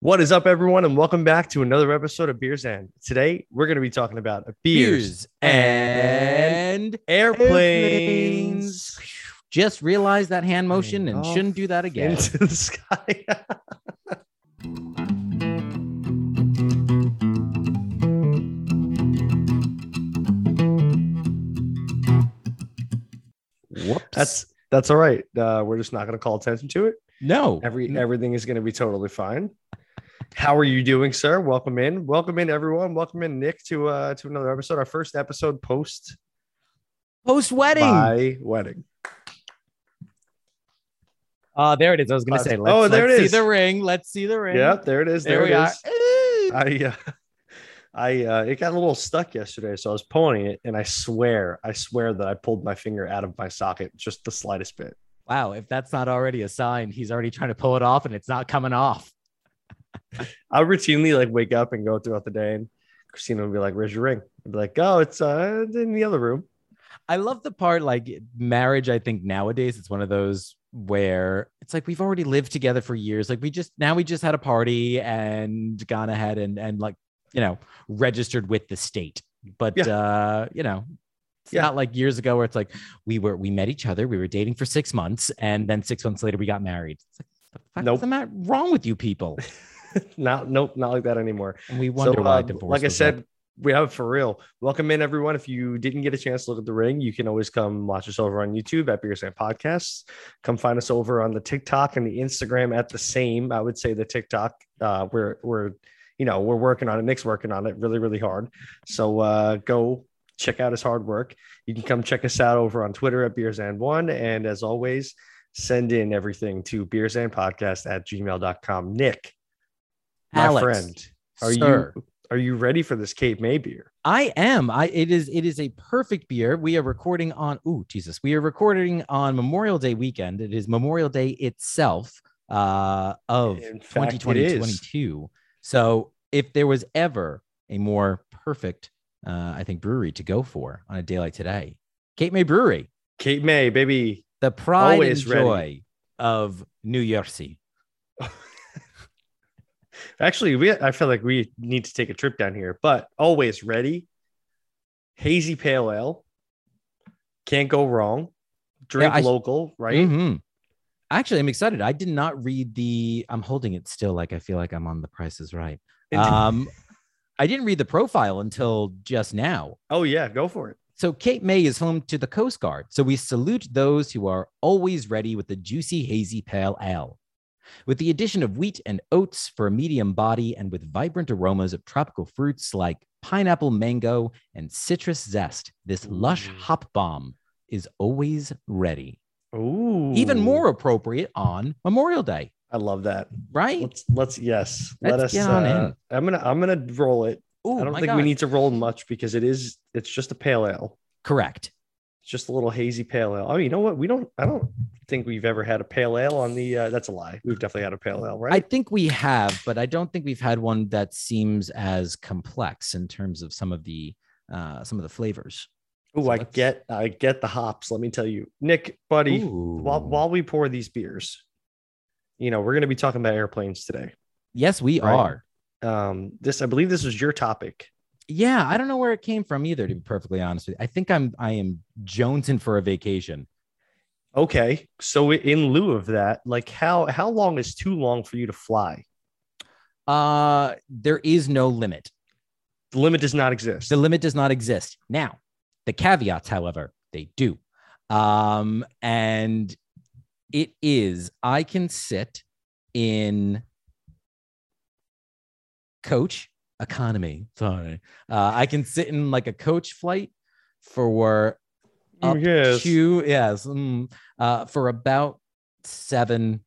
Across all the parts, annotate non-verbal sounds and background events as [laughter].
What is up, everyone, and welcome back to another episode of Beers and. Today, we're going to be talking about beers, and, and airplanes, Just realized that hand motion and off shouldn't do that again. into the sky. [laughs] Whoops. that's that's all right. Uh, we're just not going to call attention to it. no. Every everything is going to be totally fine. How are you doing, sir? Welcome in. Welcome in, everyone. Welcome in, Nick, to uh to another episode. Our first episode post post wedding. my wedding. Oh, there it is. I was gonna Uh, say. oh, Let's, there it let's is. See the ring. Let's see the ring. Yeah, there it is. There, There, we it are. I uh, [laughs] I uh, it got a little stuck yesterday, so I was pulling it, and I swear, I swear that I pulled my finger out of my socket just the slightest bit. Wow. If that's not already a sign, he's already trying to pull it off and it's not coming off. [laughs] I routinely like wake up and go throughout the day, and Christina would be like, "Where's your ring?" I'd be like, "Oh, it's uh in the other room." I love the part like marriage. I think nowadays it's one of those where it's like we've already lived together for years. Like we just now we just had a party and gone ahead and and like you know registered with the state. But Yeah. uh, you know, it's Yeah. not like years ago where it's like we were we met each other, we were dating for six months, and then six months later we got married. It's like the fuck Nope. is the matter wrong with you people? [laughs] [laughs] not nope, not like that anymore. And we wonder so, why uh, divorce. like I said, up. we have it for real. Welcome in, everyone. If you didn't get a chance to look at the ring, you can always come watch us over on YouTube at Beers and Podcasts. Come find us over on the TikTok and the Instagram at the same. I would say the TikTok. Uh, we're we're you know we're working on it. Nick's working on it really really hard. So uh, go check out his hard work. You can come check us out over on Twitter at Beers and One. And as always, send in everything to beers and podcast at gmail.com. Nick, my Alex, friend, are sir. you are you ready for this Cape May beer? I am. I it is it is a perfect beer. We are recording on oh Jesus. We are recording on Memorial Day weekend. It is Memorial Day itself uh of In fact, it 2020 is. 22. So if there was ever a more perfect uh I think brewery to go for on a day like today, Cape May Brewery, Cape May, baby. the pride Always and ready. joy of New Jersey. [laughs] Actually, we I feel like we need to take a trip down here, but always ready. Hazy pale ale. Can't go wrong. Drink I- local, right? Mhm. Actually, I'm excited. I did not read the. I'm holding it still, like I feel like I'm on The Price is Right. [laughs] Um, I didn't read the profile until just now. oh yeah, go for it. So Cape May is home to the Coast Guard. So we salute those who are always ready with the juicy hazy pale ale. With the addition of wheat and oats for a medium body and with vibrant aromas of tropical fruits like pineapple, mango, and citrus zest, this lush hop bomb is always ready. Ooh, Even more appropriate on Memorial Day, I love that. right? Let's let's yes. Let Let's get on uh, in. I'm gonna I'm gonna roll it. Oh I don't think God. we need to roll much because it is it's just a pale ale. Correct. Just a little hazy pale ale. Oh, you know what? We don't. I don't think we've ever had a pale ale on the. Uh, that's a lie. We've definitely had a pale ale, right? I think we have, but I don't think we've had one that seems as complex in terms of some of the uh, some of the flavors. Oh, so I let's- get. I get the hops. Let me tell you, Nick, buddy. While Ooh. while we pour these beers, you know, we're going to be talking about airplanes today. yes, we Right. are. Um, this I believe this was your topic. Yeah, I don't know where it came from either. To be perfectly honest with you, I think I'm I am jonesing for a vacation. Okay, so in lieu of that, like how how long is too long for you to fly? Uh, there is no limit. The limit does not exist. The limit does not exist. Now, the caveats, however, they do. Um, and it is I can sit in coach economy. Sorry. Uh, I can sit in like a coach flight for Oh, up yes. to yes, mm, uh, for about seven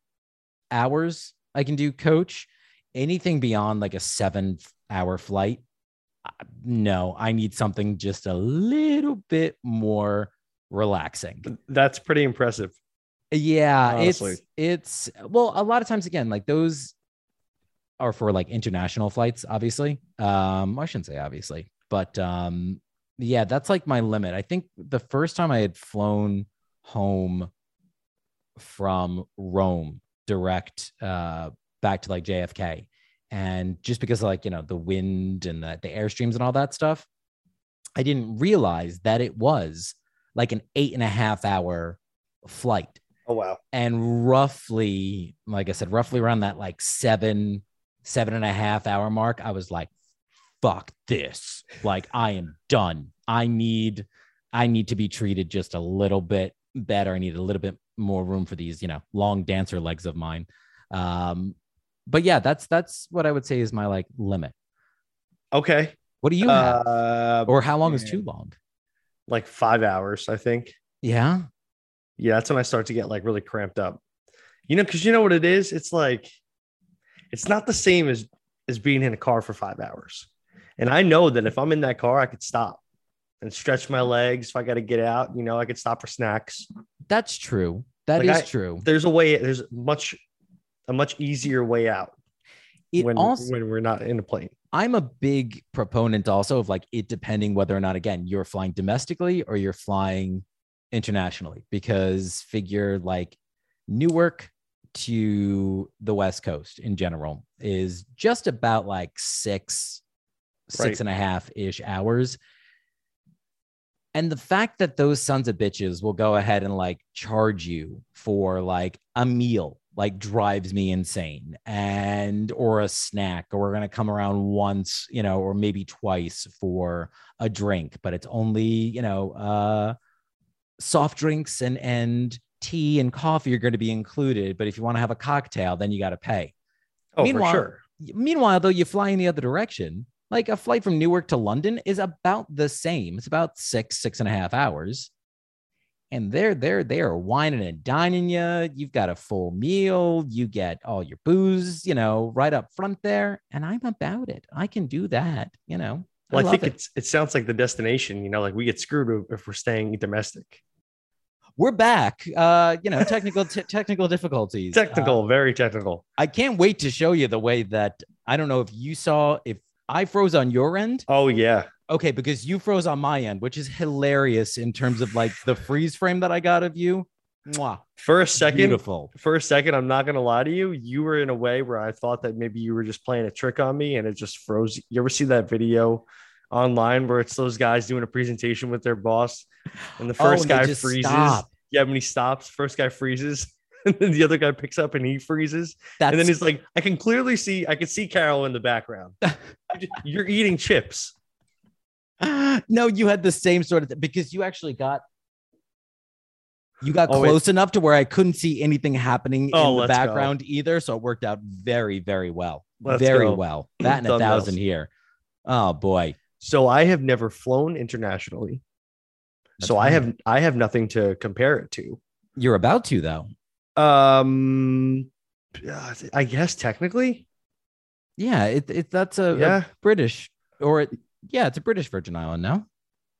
hours. I can do coach. Anything beyond like a seven hour flight, uh, no, I need something just a little bit more relaxing. That's pretty impressive. Yeah, Honestly. it's it's well, a lot of times again, like those are for like international flights, obviously. Um, I shouldn't say obviously, but um, yeah, that's like my limit. I think the first time I had flown home from Rome direct uh back to like JFK and just because of like you know the wind and the, the airstreams and all that stuff, I didn't realize that it was like an eight and a half hour flight Oh wow. and roughly like i said roughly around that like seven seven and a half hour mark i was like fuck this. Like i am done. I need i need to be treated just a little bit better. I need a little bit more room for these you know long dancer legs of mine. Um but yeah that's that's what i would say is my like limit. Okay. what do you have? Uh, or how long is too long? Like five hours, I think. yeah? Yeah, that's when I start to get like really cramped up. You know, because you know what it is? It's like it's not the same as as being in a car for five hours. And I know that if I'm in that car, I could stop and stretch my legs. If I got to get out, you know, I could stop for snacks. that's true That is Like, I- true There's a way, there's much a much easier way out it when also when we're not in a plane. I'm a big proponent also of like it depending whether or not again you're flying domestically or you're flying internationally because figure like Newark to the West Coast in general is just about like six, Right. six and a half ish hours. And the fact that those sons of bitches will go ahead and like charge you for like a meal like drives me insane and or a snack or we're going to come around once you know or maybe twice for a drink but it's only you know uh soft drinks and and tea and coffee are going to be included but if you want to have a cocktail then you got to pay Oh, Meanwhile- for sure. meanwhile though you fly in the other direction like a flight from newark to london is about the same it's about six six and a half hours and they're they're they are whining and dining you you've got a full meal you get all your booze you know right up front there and i'm about it i can do that you know Well, I, love think it. it's it sounds like the destination. You know, like we get screwed if we're staying domestic. We're back uh you know technical t- technical difficulties Uh, Technical, very technical. i can't wait to show you the way that i don't know if you saw if i froze on your end Oh yeah. Okay, because you froze on my end, which is hilarious in terms of like the freeze frame that I got of you. Mwah, For a second, beautiful. for a second, I'm not gonna lie to you. You were in a way where I thought that maybe you were just playing a trick on me, and it just froze. You ever see that video online where it's those guys doing a presentation with their boss, and the Oh, first they guy freezes. stop. Yeah, when he stops, first guy freezes, [laughs] and then the other guy picks up and he freezes, That's and then he's like, "I can clearly see. I can see Carol in the background. [laughs] You're eating chips." no, you had the same sort of th- because you actually got you got Oh, it- close enough to where I couldn't see anything happening Oh, in the let's go. background either. So it worked out very, very well. Let's very go. well. [clears throat] That and a thousand well. here. Oh boy. So I have never flown internationally. That's so I have I have nothing to compare it to. You're about to though. Um, uh, I guess technically, Yeah, it, it that's a, a yeah. British or it, yeah, it's a British Virgin Island now.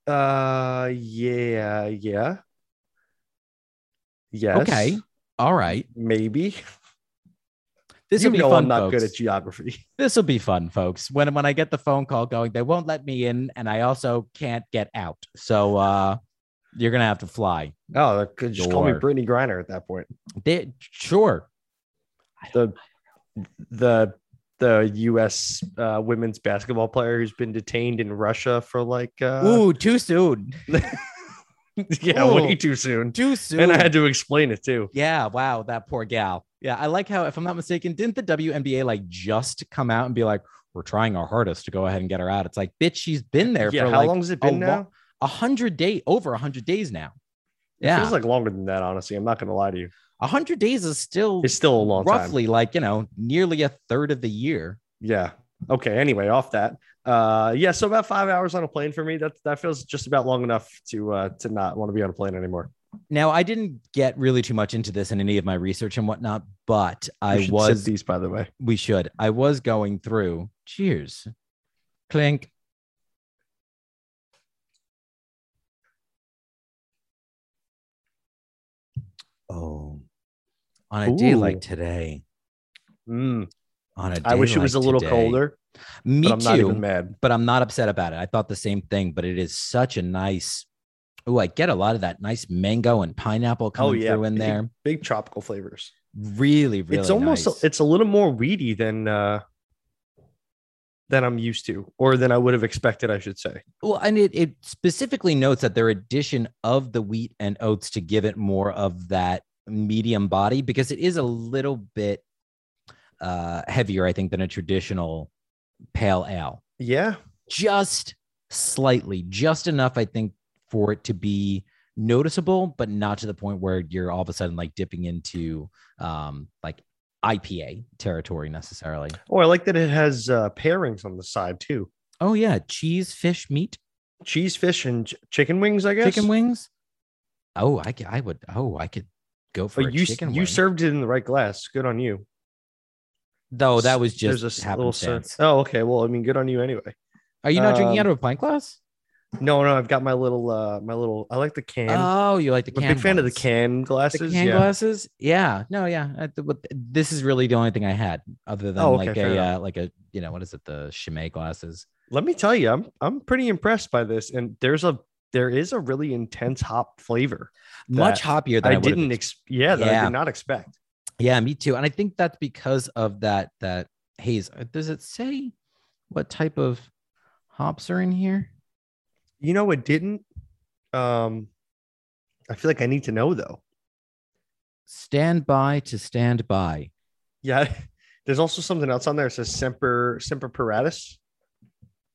Uh, yeah, yeah. Yes. Okay. All right. Maybe. This will be know fun. I'm not folks. good at geography. [laughs] this will be fun, folks. When when I get the phone call going, they won't let me in, and I also can't get out. So uh you're gonna have to fly. Oh, could just call me Brittney Griner at that point. They, sure. The the the U.S. Uh, women's basketball player who's been detained in Russia for like uh, Ooh, too soon. [laughs] yeah, Ooh. way too soon. Too soon. And I had to explain it too. yeah, wow, that poor gal. Yeah, I like how, if I'm not mistaken, didn't the WNBA like just come out and be like, "We're trying our hardest to go ahead and get her out"? It's like, bitch, she's been there Yeah, for how like long has it been now? A hundred day, over a hundred days now. It Yeah, feels like longer than that. Honestly, I'm not gonna lie to you. a hundred days is still It's still a long time. roughly like you know nearly a third of the year. Yeah. Okay. Anyway, off that. Uh, yeah. So about five hours on a plane for me. That that feels just about long enough to uh to not want to be on a plane anymore. Now, I didn't get really too much into this in any of my research and whatnot, but I was, these, by the way. we should, I was going through, cheers, clink. Oh, on a day like today, Mm, on a day I wish it was a little today- colder, Me but I'm not too. even mad. but I'm not upset about it. I thought the same thing, but it is such a nice. Oh, I get a lot of that nice mango and pineapple coming Oh yeah, through in big- there. Big tropical flavors. Really, really. it's almost nice. it's a little more weedy than uh than I'm used to, or than I would have expected, I should say. Well, and it, it specifically notes that their addition of the wheat and oats to give it more of that medium body because it is a little bit uh, heavier, I think, than a traditional pale ale. Yeah. Just slightly, just enough, I think, for it to be noticeable, but not to the point where you're all of a sudden like dipping into um, like IPA territory necessarily. Oh, I like that it has uh, pairings on the side too. Oh yeah, cheese, fish, meat, cheese, fish, and ch- chicken wings. I guess chicken wings. Oh, I I would. Oh, I could go for but you you wing. served it in the right glass. Good on you. Though that was just There's a little sense. Oh, okay. Well, I mean, good on you anyway. Are you not drinking out um, of a pint glass? No, no, I've got my little, uh my little. I like the can. Oh, you like the I'm a can? big fan of the ones. can The glasses. can yeah. glasses? Yeah. No, yeah. I- th- but This is really the only thing I had, other than Oh, okay, like fair a enough. uh, like a you know what is it the Chimay glasses? Let me tell you, I'm I'm pretty impressed by this, and there's a there is a really intense hop flavor. Much hoppier than I, I, would've didn't. ex- Ex- yeah, that I Yeah. did not expect. yeah, me too. And I think that's because of that that haze. Uh, Does it say what type of hops are in here? You know, it didn't. Um, I feel like I need to know though. Stand by to stand by. Yeah, [laughs] there's also something else on there. It says semper semper paratus.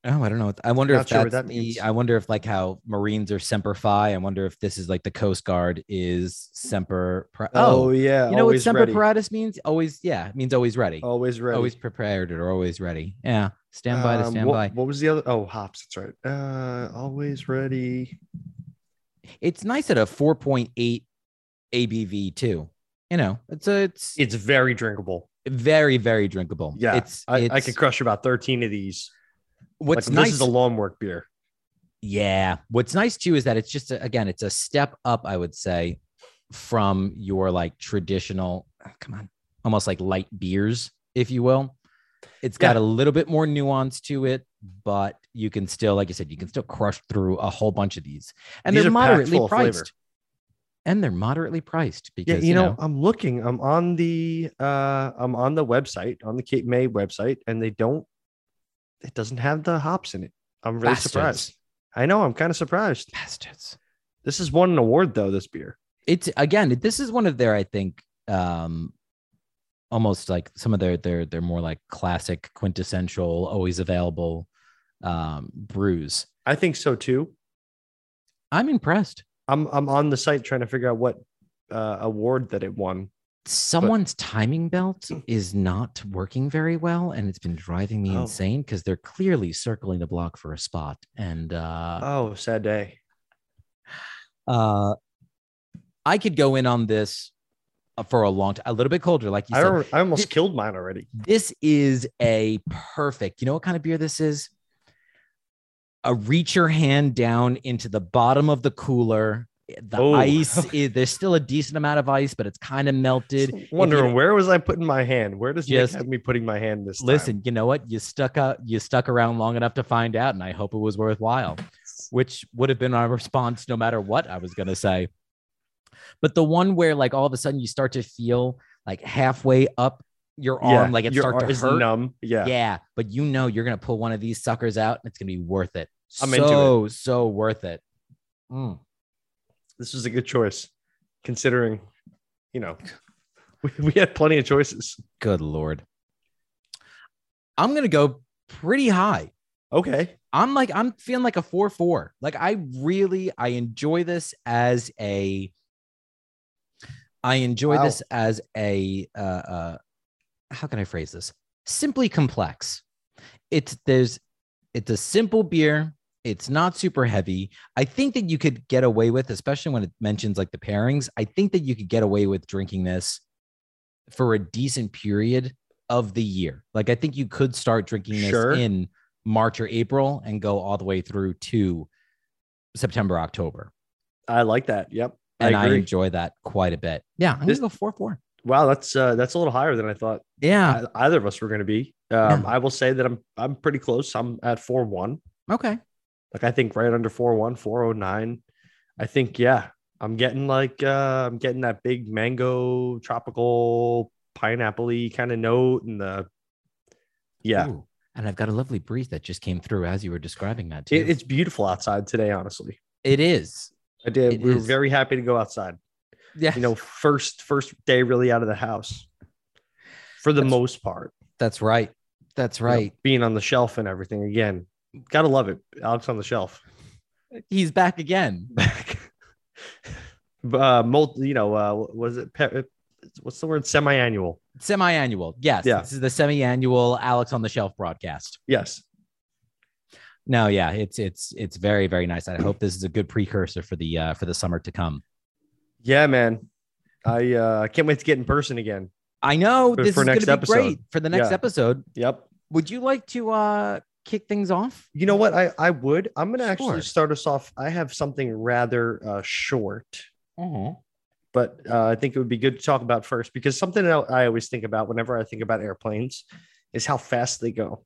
Oh, I don't know. I wonder Not if sure what that's that the. means. I wonder if like how Marines are semper fi. I wonder if this is like the Coast Guard is semper. Pra- Oh, yeah, you know what semper ready. paratus means? Always, yeah, means always ready. Always ready. Always prepared or always ready. Yeah, stand by to Um, stand what, by. What was the other? Oh, hops. That's right. Uh, always ready. It's nice at a four point eight ABV too. You know, it's a it's It's very drinkable. very very drinkable. Yeah, it's I, I could crush about 13 of these. What's like, nice This is a long work beer. Yeah. What's nice too is that it's just a, again, it's a step up, I would say, from your like traditional, oh, come on, almost like light beers, if you will. It's got Yeah. a little bit more nuance to it, but you can still, like you said, you can still crush through a whole bunch of these, and These they're moderately full of flavor. priced. And they're moderately priced Yeah, because you know, I'm looking. I'm on the uh I'm on the website, on the Cape May website, and they don't it doesn't have the hops in it. I'm really Bastards. surprised. I know, I'm kind of surprised. bastards. This has won an award though, this beer. it's again this is one of their i think um almost like some of their their their more like classic quintessential always available um brews I think so too. i'm impressed I'm I'm on the site trying to figure out what uh, award that it won. someone's timing belt is not working very well and it's been driving me Oh. insane because they're clearly circling the block for a spot and uh Oh, sad day. uh i could go in on this Uh, for a long time a little bit colder like you I, said I almost killed mine already. This is a perfect. You know what kind of beer this is? A reach your hand down into the bottom of the cooler. The Oh, ice is there's still a decent amount of ice, but it's kind of melted. Wondering where was I putting my hand? Where does Nick Just- have me putting my hand this time? Listen, you know what? You stuck out. You stuck around long enough to find out, and I hope it was worthwhile. Which would have been our response, no matter what I was gonna say. But the one where, like, all of a sudden you start to feel like halfway up your arm, like it starts to is hurt. numb. Yeah. Yeah, but you know you're gonna pull one of these suckers out, and it's gonna be worth it. I'm so, into it. so worth it. Mm. This was a good choice, considering, you know, [laughs] we, we had plenty of choices. Good lord. I'm gonna go pretty high. Okay. I'm like I'm feeling like a four four. Like I really I enjoy this as a. I enjoy Wow. this as a. Uh, uh, how can I phrase this? Simply complex. It's there's, it's a simple beer. It's not super heavy. I think that you could get away with, especially when it mentions like the pairings. I think that you could get away with drinking this for a decent period of the year. Like I think you could start drinking this Sure. in March or April and go all the way through to September, October. I like that. Yep. And I, agree. enjoy that quite a bit. Yeah, I'm This- gonna go four four. wow, that's uh, that's a little higher than I thought Yeah. either of us were going to be. Um, Yeah. I will say that I'm I'm pretty close. I'm at four one. Okay. Like I think right under four one, four oh nine. I think yeah, I'm getting like uh, I'm getting that big mango tropical pineapple kind of note and the yeah. Ooh. And I've got a lovely breeze that just came through as you were describing that too. It, it's beautiful outside today, honestly. it is. I did. It we were very happy to go outside. Yeah. You know, first first day really out of the house for the That's- most part. that's right. That's you know, right. being on the shelf and everything again. Gotta love it. Alex on the shelf. He's back again. [laughs] uh, multi, you know, uh, was it? Pe- What's the word? Semi-annual. Semi-annual. Yes. Yeah. This is the semi-annual Alex on the Shelf broadcast. Yes. No, yeah, it's it's it's very very nice. I hope this is a good precursor for the uh, for the summer to come. Yeah, man. I uh, can't wait to get in person again. I know For- this for is going to be great for the next Yeah. episode. Yep. Would you like to uh kick things off? You know what? I I would. I'm gonna Sure. actually start us off. I have something rather uh, short, Uh-huh. but uh, I think it would be good to talk about first because something that I always think about whenever I think about airplanes is how fast they go.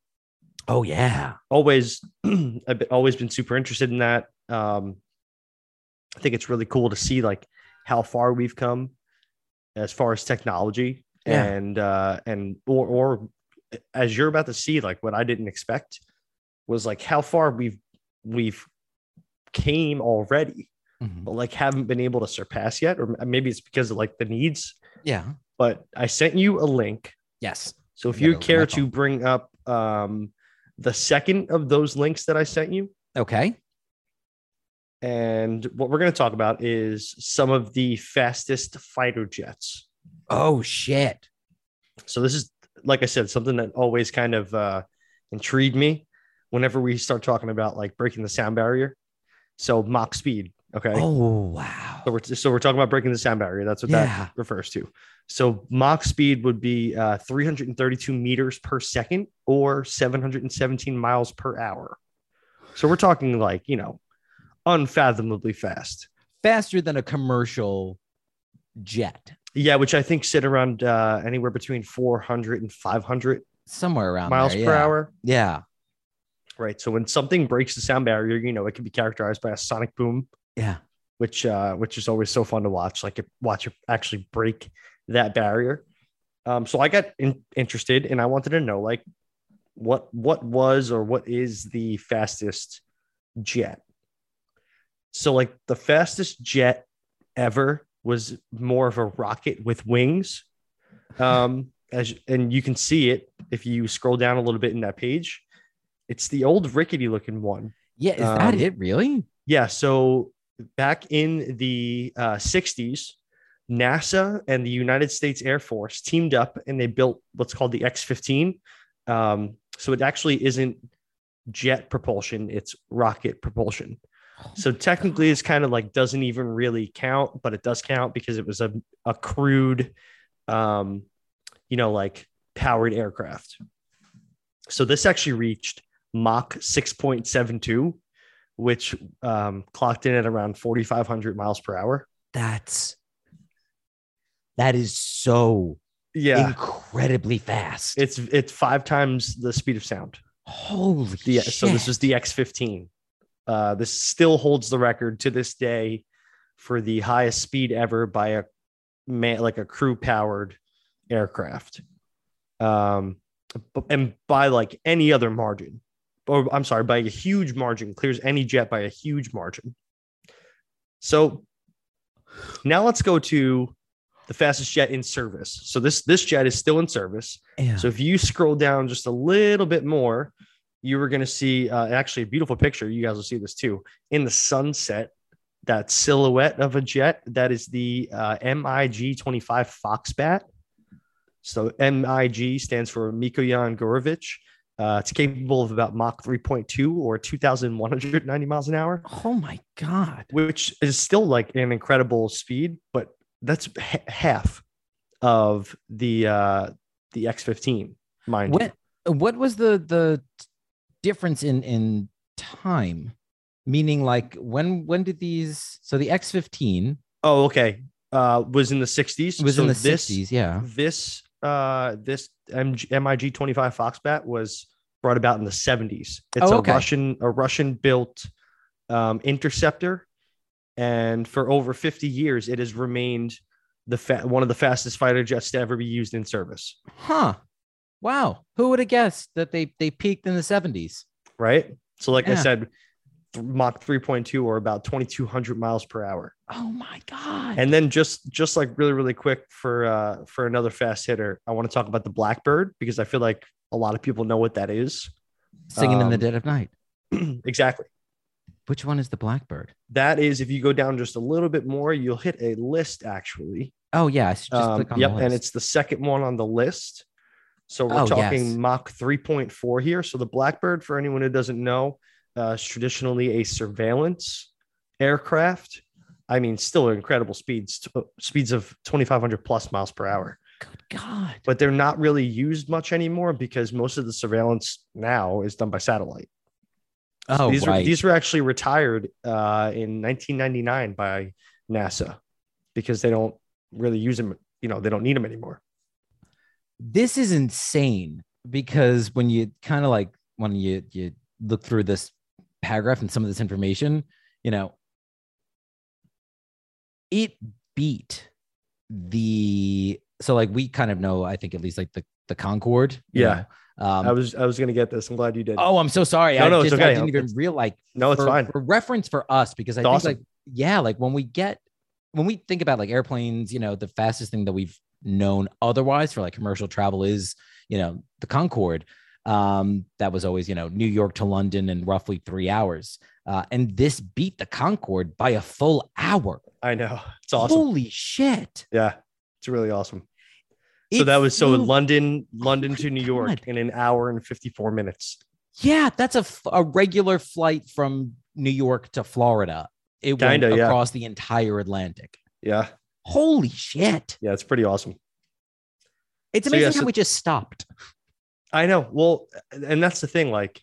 Oh yeah. always [clears throat] I've been, always been super interested in that. Um, I think it's really cool to see like how far we've come as far as technology Yeah. and uh, and or or as you're about to see like what I didn't expect was like how far we've we've came already Mhm. but like haven't been able to surpass yet or maybe it's because of like the needs Yeah. but I sent you a link Yes. so if you care to bring up um, the second of those links that I sent you, Okay. and what we're going to talk about is some of the fastest fighter jets. Oh shit. So this is, like I said, something that always kind of uh, intrigued me whenever we start talking about like breaking the sound barrier. So Mach speed. Okay. Oh wow. So we're, so we're talking about breaking the sound barrier. That's what Yeah. that refers to. So Mach speed would be uh, 332 meters per second or 717 miles per hour. So we're talking like, you know, unfathomably fast. Faster than a commercial jet. Yeah, which I think sit around uh, anywhere between 400 and 500 Somewhere around miles there, per yeah. hour. Yeah. Right. So when something breaks the sound barrier, you know, it can be characterized by a sonic boom, Yeah. Which uh, which is always so fun to watch. Like watch it actually break that barrier. Um, so I got in, interested, and I wanted to know like what what was or what is the fastest jet. So like the fastest jet ever was more of a rocket with wings. Um, as and you can see it if you scroll down a little bit in that page. It's the old rickety looking one. Yeah. Is that Um, it? Really? Yeah. So back in the uh, 60s, NASA and the United States Air Force teamed up and they built what's called the X 15. Um, so it actually isn't jet propulsion, it's rocket propulsion. So technically, it's kind of like doesn't even really count, but it does count because it was a, a crude, um, you know, like powered aircraft. So this actually reached Mach 6.72, which um, clocked in at around 4,500 miles per hour. That's that is so Yeah, incredibly fast. it's it's five times the speed of sound. Holy The, shit. so this was the X15. Uh, this still holds the record to this day for the highest speed ever by a man, like a crew powered aircraft. Um, and by like any other margin, or I'm sorry, by a huge margin, clears any jet by a huge margin. So now let's go to the fastest jet in service. So this this jet is still in service. Yeah. So if you scroll down just a little bit more, you were going to see uh, actually a beautiful picture. You guys will see this too in the sunset. That silhouette of a jet that is the uh, MiG 25 Foxbat. So MiG stands for Mikoyan Gurevich. Uh, it's capable of about Mach 3.2 or 2,190 miles an hour, oh my god. which is still like an incredible speed, but that's h- half of the uh, the X15, mind you. What what was the the difference in in time? Meaning like when when did these so the X15 Oh, okay. Uh, was in the 60s. was So in the this, 60s, yeah. This uh, this MG, MiG 25 Foxbat was brought about in the 70s. It's Oh, a. Russian a Russian built um, interceptor, and for over 50 years, it has remained the fa- one of the fastest fighter jets to ever be used in service. Huh. Wow. Who would have guessed that they they peaked in the 70s? right? So, like I said, th- Mach 3.2 or about 2,200 miles per hour. Oh my god. And then just just like really really quick for uh for another fast hitter, I want to talk about the Blackbird because I feel like a lot of people know what that is. Singing in the um, dead of night. [clears throat] exactly. Which one is the blackbird? That is if you go down just a little bit more, you'll hit a list actually. Oh yeah, I just Um, click on yep, the and it's the second one on the list. So we're Oh, talking yes. Mach 3.4 here. So the Blackbird, for anyone who doesn't know, uh, is traditionally a surveillance aircraft. I mean, still incredible speeds, t- speeds of 2,500 plus miles per hour. Good God. But they're not really used much anymore because most of the surveillance now is done by satellite. Oh these right. were these were actually retired uh, in 1999 by NASA because they don't really use them. You know, they don't need them anymore. this is insane because when you kind of like when you you look through this paragraph and some of this information, you know, it beat the so like we kind of know, I think at least like the the Concorde. Yeah. know, Um, I was I was gonna get this. I'm glad you did. oh, I'm so sorry. No, I no, it's just I didn't even realize no, it's for, fine. for reference for us because I It's think awesome. like yeah, like when we get when we think about like airplanes, you know, the fastest thing that we've known otherwise for like commercial travel is you know the Concorde. Um, that was always you know New York to London in roughly three hours, uh, and this beat the Concorde by a full hour. I know. It's awesome. Holy shit! Yeah, it's really awesome. So It that was so flew- London, London to New York God. in an hour and 54 minutes. Yeah, that's a, a regular flight from New York to Florida. It Kinda, went yeah. across the entire Atlantic. Yeah, Holy shit! yeah, it's pretty awesome. It's So, yeah, amazing so- how we just stopped. I know. Well, and that's the thing. Like,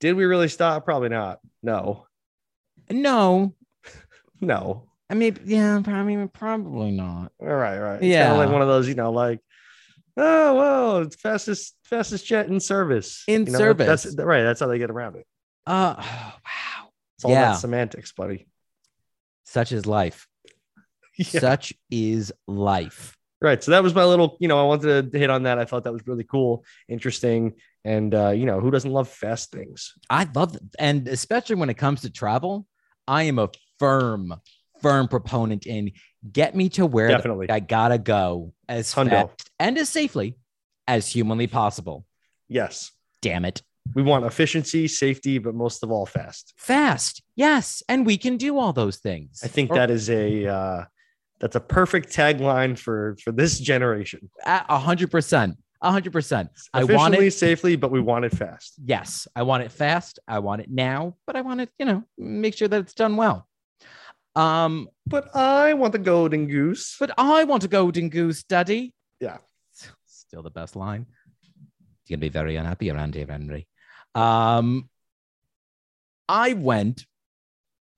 did we really stop? Probably not. No, No, [laughs] no. I mean, yeah, I mean, probably not. All right, right. It's Yeah. like one of those, you know, like, oh well, it's fastest fastest jet in service. In You know, that- That's service. right. That's how they get around it. Uh, wow. It's all Yeah. about semantics, buddy. Such is life. [laughs] Yeah. Such is life. Right. So that was my little, you know, I wanted to hit on that. I thought that was really cool, interesting. And, uh, you know, who doesn't love fast things? I love, and especially when it comes to travel, I am a firm, firm proponent in get me to where Definitely. I gotta go as Hundo. fast and as safely as humanly possible. Yes. Damn it. We want efficiency, safety, but most of all, fast. Fast. Yes. And we can do all those things. I think Or- that is a, uh, that's a perfect tagline for for this generation. a hundred percent. A hundred percent. I want it. safely, but we want it fast. Yes. I want it fast. I want it now, but I want it, you know, make sure that it's done well. Um, But I want the golden goose. but I want a golden goose, Daddy. Yeah. Still the best line. You're gonna be very unhappy around here, Henry. Um, I went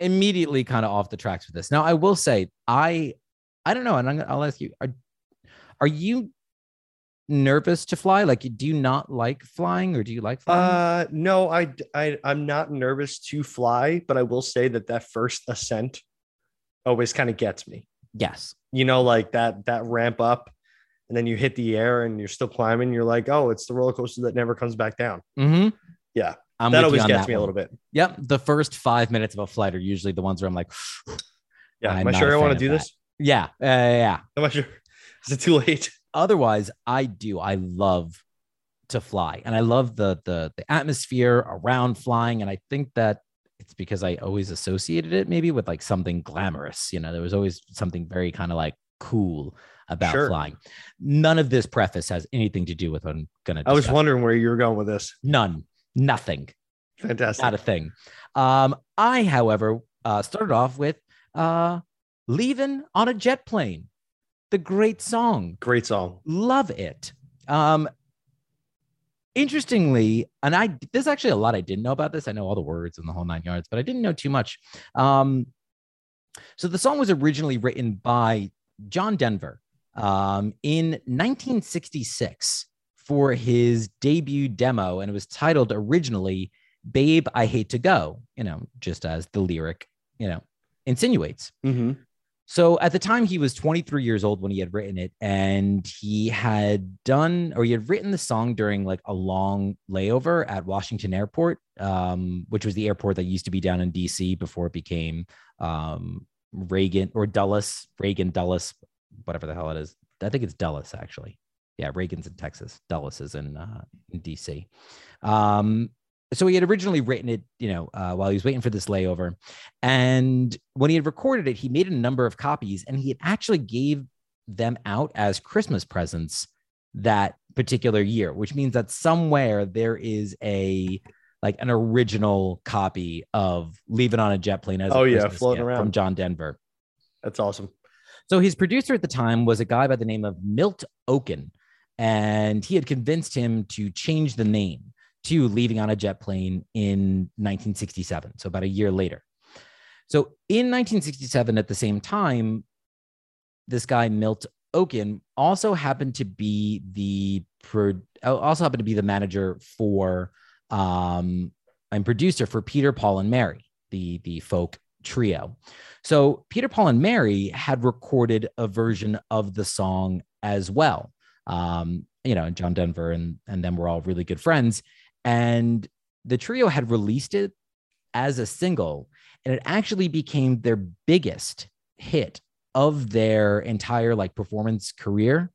immediately kind of off the tracks with this. Now, I will say, I, I don't know, and I'm, gonna- I'll ask you: Are, are you nervous to fly? Like, do you not like flying, or do you like flying? Uh, no, I, I, I'm not nervous to fly, but I will say that that first ascent always kind of gets me. yes. You know, like that that ramp up, and then you hit the air and you're still climbing. You're like, oh, it's the roller coaster that never comes back down. Mm-hmm. Yeah, I'm that always gets that me a little bit. Yep. The first five minutes of a flight are usually the ones where I'm like, [sighs] Yeah, I'm am I sure I want to do this? yeah, uh, yeah. Am I sure? [laughs] Is it too late? otherwise i do i love to fly and i love the the the atmosphere around flying and i think that it's because i always associated it maybe with like something glamorous you know there was always something very kind of like cool about Sure. flying none of this preface has anything to do with what i'm gonna I was wondering where you were going with this. none nothing Fantastic. not a thing um i however uh started off with uh leaving on a jet plane the great song Great song. love it. Um, interestingly, and I there's actually a lot I didn't know about this. I know all the words and the whole nine yards, but I didn't know too much. Um, so the song was originally written by John Denver um, in 1966 for his debut demo, and it was titled originally "Babe, I Hate to Go." You know, just as the lyric, you know, insinuates. Mm-hmm. So at the time, he was 23 years old when he had written it, and he had done or he had written the song during like a long layover at Washington Airport, um, which was the airport that used to be down in DC before it became um, Reagan or Dulles, Reagan Dulles, whatever the hell it is. I think it's Dulles actually. Yeah, Reagan's in Texas. Dulles is in uh, in DC. Um, so he had originally written it, you know, uh, while he was waiting for this layover, and when he had recorded it, he made a number of copies, and he had actually gave them out as Christmas presents that particular year, which means that somewhere there is a like an original copy of "Leaving on a Jet Plane" as Oh, a yeah, Christmas floating gift around. from John Denver. That's awesome. So his producer at the time was a guy by the name of Milt Okun, and he had convinced him to change the name to Leaving on a Jet Plane in 1967, so about a year later. So in 1967, at the same time, this guy Milt Okun also happened to be the also happened to be the manager for um and producer for Peter, Paul, and Mary, the the folk trio. So Peter, Paul, and Mary had recorded a version of the song as well. Um, you know, John Denver and and them were all really good friends, and the trio had released it as a single, and it actually became their biggest hit of their entire like performance career,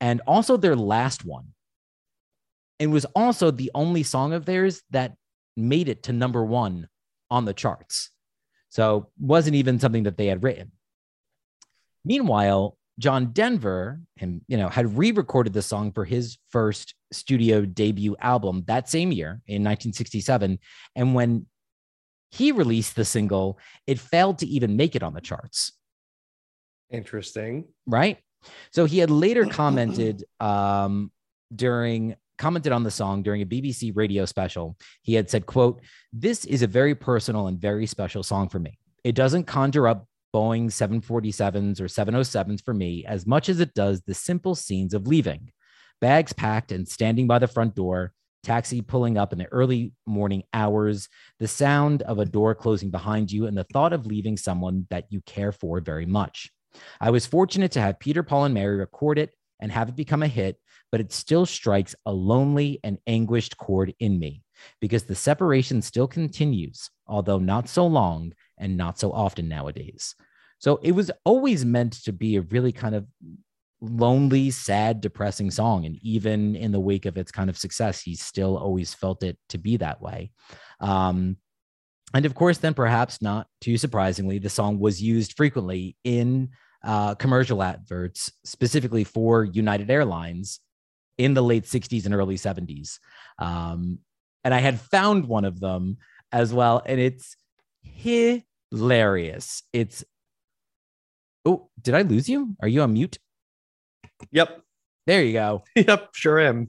and also their last one. It was also the only song of theirs that made it to number one on the charts. So wasn't even something that they had written. Meanwhile, John Denver, and you know, had re-recorded the song for his first studio debut album that same year in 1967. And when he released the single, it failed to even make it on the charts Interesting. right? So he had later [clears throat] commented um, during commented on the song during a BBC radio special. He had said, "quote This is a very personal and very special song for me. It doesn't conjure up Boeing 747s or 707s for me as much as it does the simple scenes of leaving, bags packed and standing by the front door." Taxi pulling up in the early morning hours, the sound of a door closing behind you, and the thought of leaving someone that you care for very much. I was fortunate to have Peter, Paul, and Mary record it and have it become a hit, but it still strikes a lonely and anguished chord in me because the separation still continues, although not so long and not so often nowadays. So it was always meant to be a really kind of lonely, sad, depressing song. And even in the wake of its kind of success, he still always felt it to be that way. Um, and of course, then perhaps not too surprisingly, the song was used frequently in uh, commercial adverts, specifically for United Airlines in the late 60s and early 70s. Um, and I had found one of them as well, and it's hilarious. It's, oh, did I lose you? Are you on mute? Yep. There you go. [laughs] Yep. Sure am.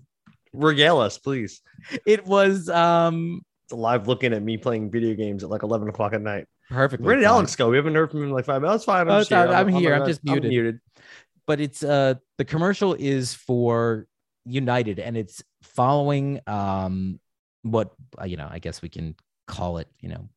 Regale us, please. It was um It's live looking at me playing video games at like 11 o'clock at night. perfect. Where did Alex go? We haven't heard from him in like five minutes. Fine. I'm, Oh, just right. I'm on here. the- I'm just muted. muted. but it's uh the commercial is for United and it's following um what uh, you know I guess we can call it you know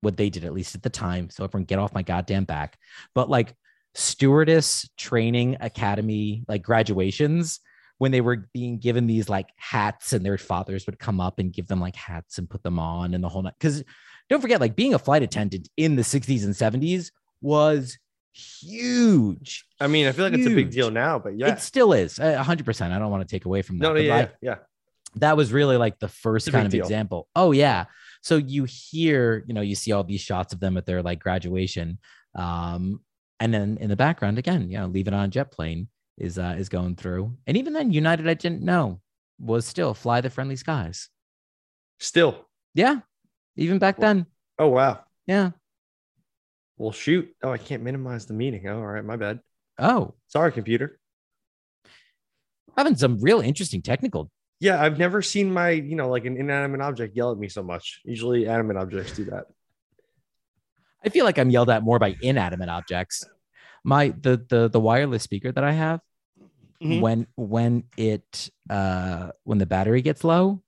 what they did at least at the time so everyone get off my goddamn back but like stewardess training academy like graduations when they were being given these like hats and their fathers would come up and give them like hats and put them on and the whole night because don't forget like being a flight attendant in the 60s and 70s was huge I mean, I feel like it's a big deal now, but yeah. it still is uh, 100%. I don't want to take away from that. no, no, yeah, like, yeah. that was really like the first kind of deal. example. Oh, yeah. So you hear, you know, you see all these shots of them at their like graduation. Um, and then in the background, again, you know, Leaving on a Jet Plane is uh, is going through. And even then, United, I didn't know, was still fly the friendly skies. Still. Yeah. Even back Well- then. Oh, wow. Yeah. Well, shoot. Oh, I can't minimize the meeting. Oh, all right. My bad. Oh, Sorry, computer. having some real interesting technical. Yeah, I've never seen my, you know, like an inanimate object yell at me so much. Usually, animate objects do that. I feel like I'm yelled at more by inanimate objects. My the the the wireless speaker that I have Mhm. when when it uh when the battery gets low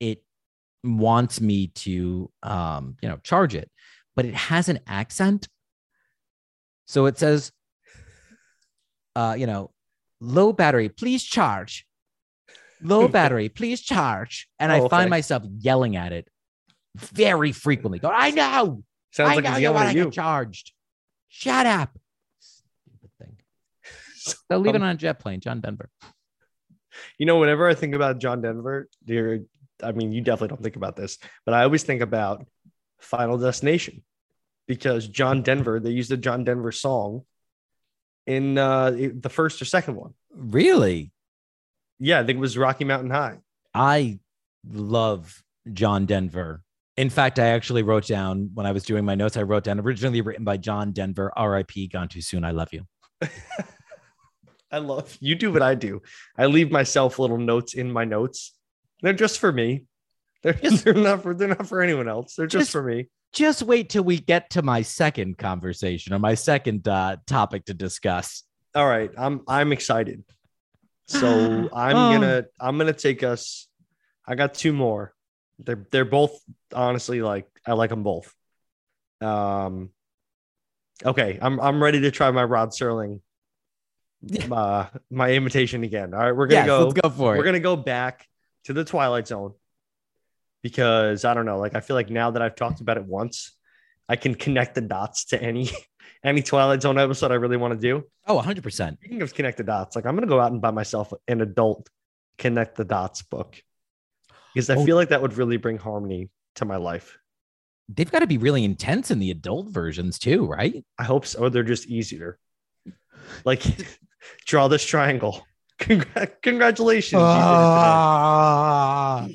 it wants me to um you know charge it but it has an accent So it says, uh, you know, low battery, please charge. Low [laughs] battery, please charge. And I Oh, find okay. myself yelling at it very frequently. Go, I know. Sounds I like know you want to get charged. Shut up. Stupid thing. [laughs] So leave it on a jet plane, John Denver. You know, whenever I think about John Denver, you're, I mean, you definitely don't think about this, but I always think about Final Destination because John Denver, they used a John Denver song in uh, the first or second one. Really? Yeah, I think it was Rocky Mountain High. I love John Denver. In fact, I actually wrote down when I was doing my notes, I wrote down originally written by John Denver, RIP, gone too soon. I love you. [laughs] I love you do what I do. I leave myself little notes in my notes. They're just for me. They're, Just- [laughs] they're not for they're not for anyone else. They're just, Just- for me. Just wait till we get to my second conversation or my second uh, topic to discuss. All right, I'm I'm excited. So [gasps] I'm Oh. gonna I'm gonna take us. I got two more. They're they're both honestly like I like them both. Um. Okay, I'm I'm ready to try my Rod Serling. [laughs] Uh, my invitation again. All right, we're gonna Yes, go. let's go for it. we're gonna go back to the Twilight Zone because I don't know. Like I feel like now that I've talked about it once, I can connect the dots to any [laughs] any Twilight Zone episode I really want to do. Oh, 100%. Speaking of connect the dots, like I'm gonna go out and buy myself an adult connect the dots book because I Oh. feel like that would really bring harmony to my life. They've got to be really intense in the adult versions too, right? I hope so. They're just easier. Like [laughs] draw this triangle. [laughs] Congra- congratulations. you did it today. Ah.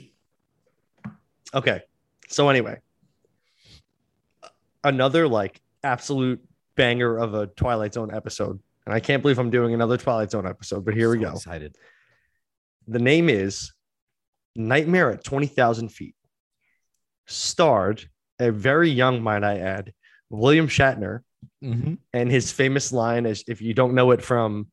Okay. So anyway, another like absolute banger of a Twilight Zone episode. And I can't believe I'm doing another Twilight Zone episode, but here we So go. Excited. The name is Nightmare at 20,000 Feet. Starred a very young, might I add, William Shatner. Mhm. And his famous line is if you don't know it from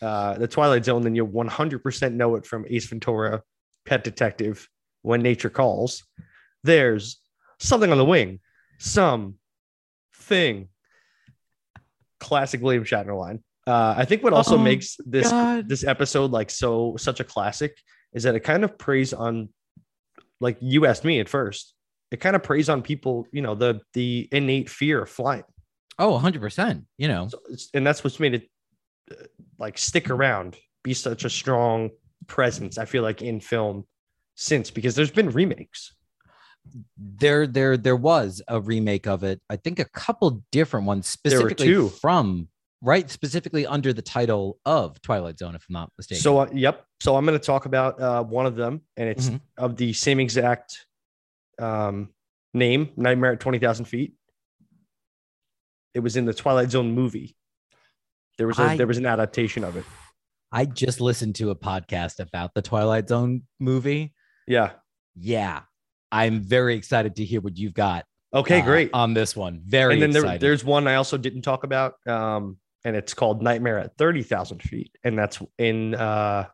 uh, the Twilight Zone, then you'll 100% know it from Ace Ventura, Pet Detective, When Nature Calls. There's something on the wing, some thing. Classic William Shatner line. Uh, I think what also Oh, makes this God. this episode like so such a classic is that it kind of preys on, like you asked me at first, it kind of preys on people, you know, the the innate fear of flying. Oh, 100%. You know, So and that's what's made it uh, like stick around, be such a strong presence. I feel like in film since because there's been remakes. there there there was a remake of it i think a couple different ones specifically from right specifically under the title of twilight zone if i'm not mistaken So uh, yep. So I'm going to talk about uh, one of them, and it's Mhm. of the same exact um, name, Nightmare at Twenty Thousand Feet. It was in the Twilight Zone movie. There was a, I- there was an adaptation of it. i just listened to a podcast about the twilight zone movie Yeah. yeah i'm very excited to hear what you've got Okay. uh, great. on this one very and then there, there's one I also didn't talk about, um, and it's called Nightmare at Thirty Thousand Feet, and that's in uh,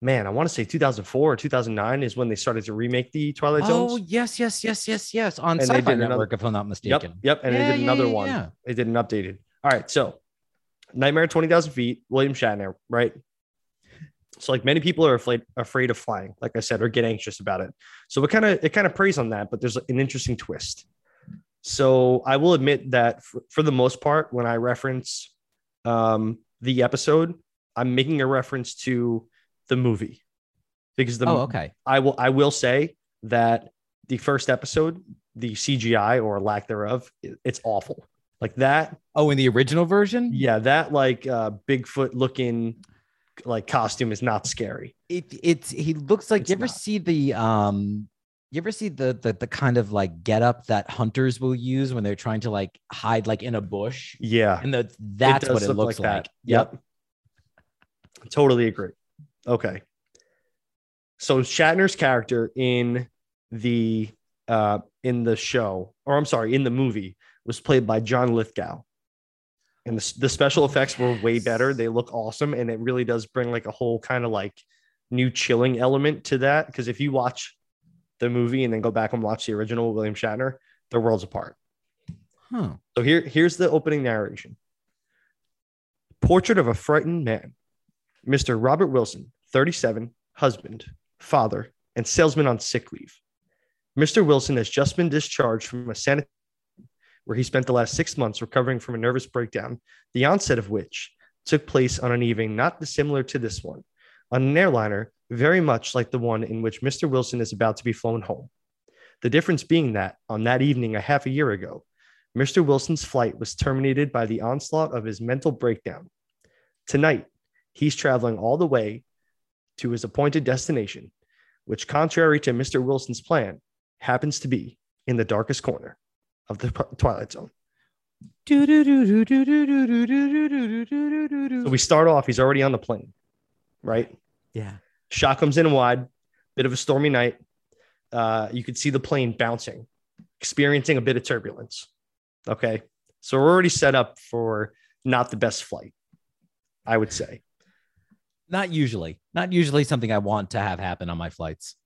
man, I want to say 2004 or 2009 is when they started to remake the Twilight Zone. oh yes yes yes yes yes on And they sci-fi did another- network if i'm not mistaken yep, yep. and Yeah, they did yeah, another yeah, one. yeah. They did an updated. All right, so Nightmare at 20,000 feet, William Shatner, right? So like many people are afraid afraid of flying, like I said, or get anxious about it. So it kind of it kind of preys on that, but there's an interesting twist. So I will admit that for, for the most part, when I reference um, the episode, I'm making a reference to the movie because the oh okay I will I will say that the first episode, the CGI or lack thereof, it's awful. Like that, oh in the original version yeah, that like uh Bigfoot looking like costume is not scary. it it's he looks like It's you ever not. see the um you ever see the, the the kind of like get up that hunters will use when they're trying to like hide like in a bush Yeah, and the, that's does what it look looks like, that. Yep. Totally agree. Okay. So Shatner's character in the uh in the show, or I'm sorry, in the movie, was played by John Lithgow. And the, the special effects were way better. They look awesome, and it really does bring like a whole kind of like new chilling element to that. Because if you watch the movie and then go back and watch the original William Shatner, they're worlds apart. Huh. So here, here's the opening narration. Portrait of a frightened man. Mr. Robert Wilson, 37, husband, father, and salesman on sick leave. Mr. Wilson has just been discharged from a sanitarium where he spent the last six months recovering from a nervous breakdown, the onset of which took place on an evening not dissimilar to this one, on an airliner very much like the one in which Mr. Wilson is about to be flown home. The difference being that on that evening a half a year ago, Mr. Wilson's flight was terminated by the onslaught of his mental breakdown. Tonight, he's traveling all the way to his appointed destination, which, contrary to Mr. Wilson's plan, happens to be in the darkest corner of the Twilight Zone. So we start off, he's already on the plane, right? Yeah. Shot comes in wide, bit of a stormy night. Uh, you could see the plane bouncing, experiencing a bit of turbulence. Okay. So we're already set up for not the best flight, I would say. Not usually. Not usually something I want to have happen on my flights.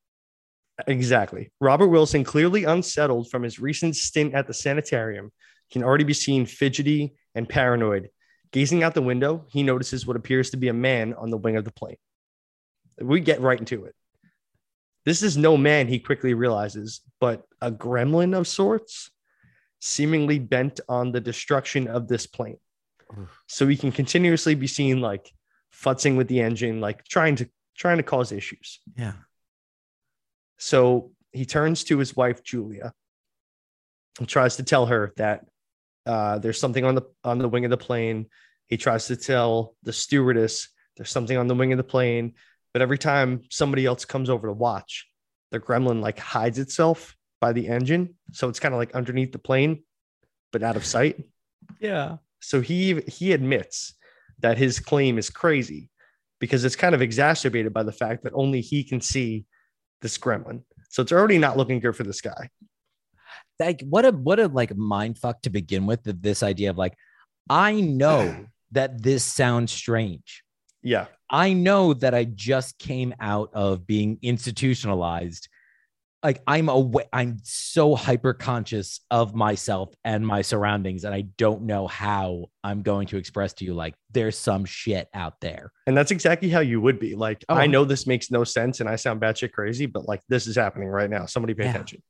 Exactly. Robert Wilson, clearly unsettled from his recent stint at the sanitarium, can already be seen fidgety and paranoid. Gazing out the window, he notices what appears to be a man on the wing of the plane. We get right into it. This is no man, he quickly realizes, but a gremlin of sorts, seemingly bent on the destruction of this plane. So he can continuously be seen like futzing with the engine, like trying to trying to cause issues. Yeah. So he turns to his wife Julia and tries to tell her that uh, there's something on the on the wing of the plane. He tries to tell the stewardess there's something on the wing of the plane, but every time somebody else comes over to watch, the gremlin like hides itself by the engine, so it's kind of like underneath the plane, but out of sight. Yeah. So he he admits that his claim is crazy because it's kind of exacerbated by the fact that only he can see this gremlin. So it's already not looking good for this guy. Like what a what a like mind fuck to begin with. This idea of like, I know [clears throat] that this sounds strange. Yeah. I know that I just came out of being institutionalized. Like I'm away, I'm so hyper conscious of myself and my surroundings, and I don't know how I'm going to express to you like there's some shit out there. And that's exactly how you would be. Like, Oh. I know this makes no sense and I sound batshit crazy, but like this is happening right now. Somebody pay Yeah. attention.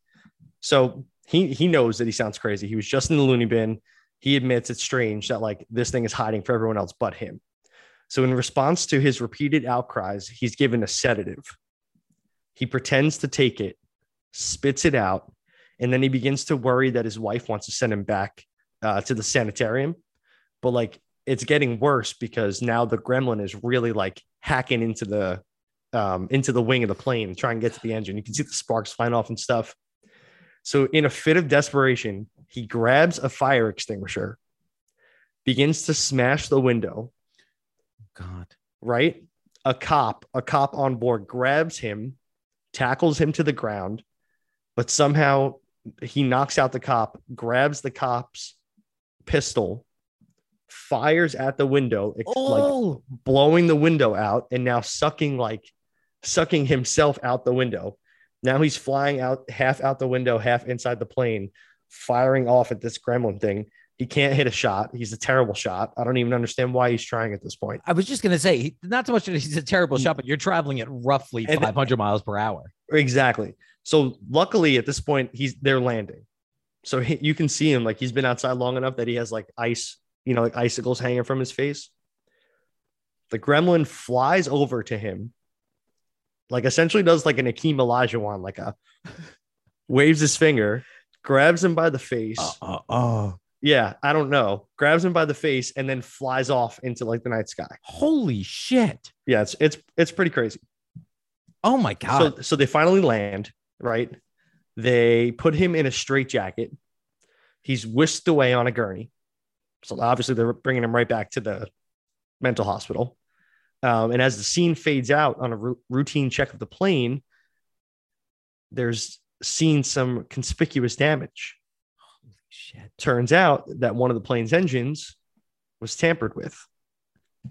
So he he knows that he sounds crazy. He was just in the loony bin. He admits it's strange that like this thing is hiding for everyone else but him. So in response to his repeated outcries, he's given a sedative. He pretends to take it, spits it out, and then he begins to worry that his wife wants to send him back uh, to the sanitarium. But like it's getting worse because now the gremlin is really like hacking into the um, into the wing of the plane and trying to get to the engine. You can see the sparks flying off and stuff. So in a fit of desperation, he grabs a fire extinguisher, begins to smash the window. God. Right, a cop, a cop on board grabs him, tackles him to the ground, but somehow he knocks out the cop, grabs the cop's pistol, fires at the window, ex- like Oh, blowing the window out and now sucking like sucking himself out the window. Now he's flying out half out the window, half inside the plane, firing off at this gremlin thing. He can't hit a shot. He's a terrible shot. I don't even understand why he's trying at this point. I was just gonna say, not so much that he's a terrible shot, but you're traveling at roughly And- 500 miles per hour. Exactly. So luckily at this point he's they're landing. So he, you can see him like he's been outside long enough that he has like ice, you know, like icicles hanging from his face. The gremlin flies over to him, like essentially does like an Akeem Olajuwon, like a [laughs] waves his finger, grabs him by the face. Uh, oh, Yeah, I don't know. Grabs him by the face and then flies off into like the night sky. holy shit! Yeah, it's it's it's pretty crazy. Oh my god! So, so they finally land, right? They put him in a straitjacket. He's whisked away on a gurney. So obviously they're bringing him right back to the mental hospital. Um, and as the scene fades out on a routine check of the plane, there's seen some conspicuous damage. holy shit! Turns out that one of the plane's engines was tampered with,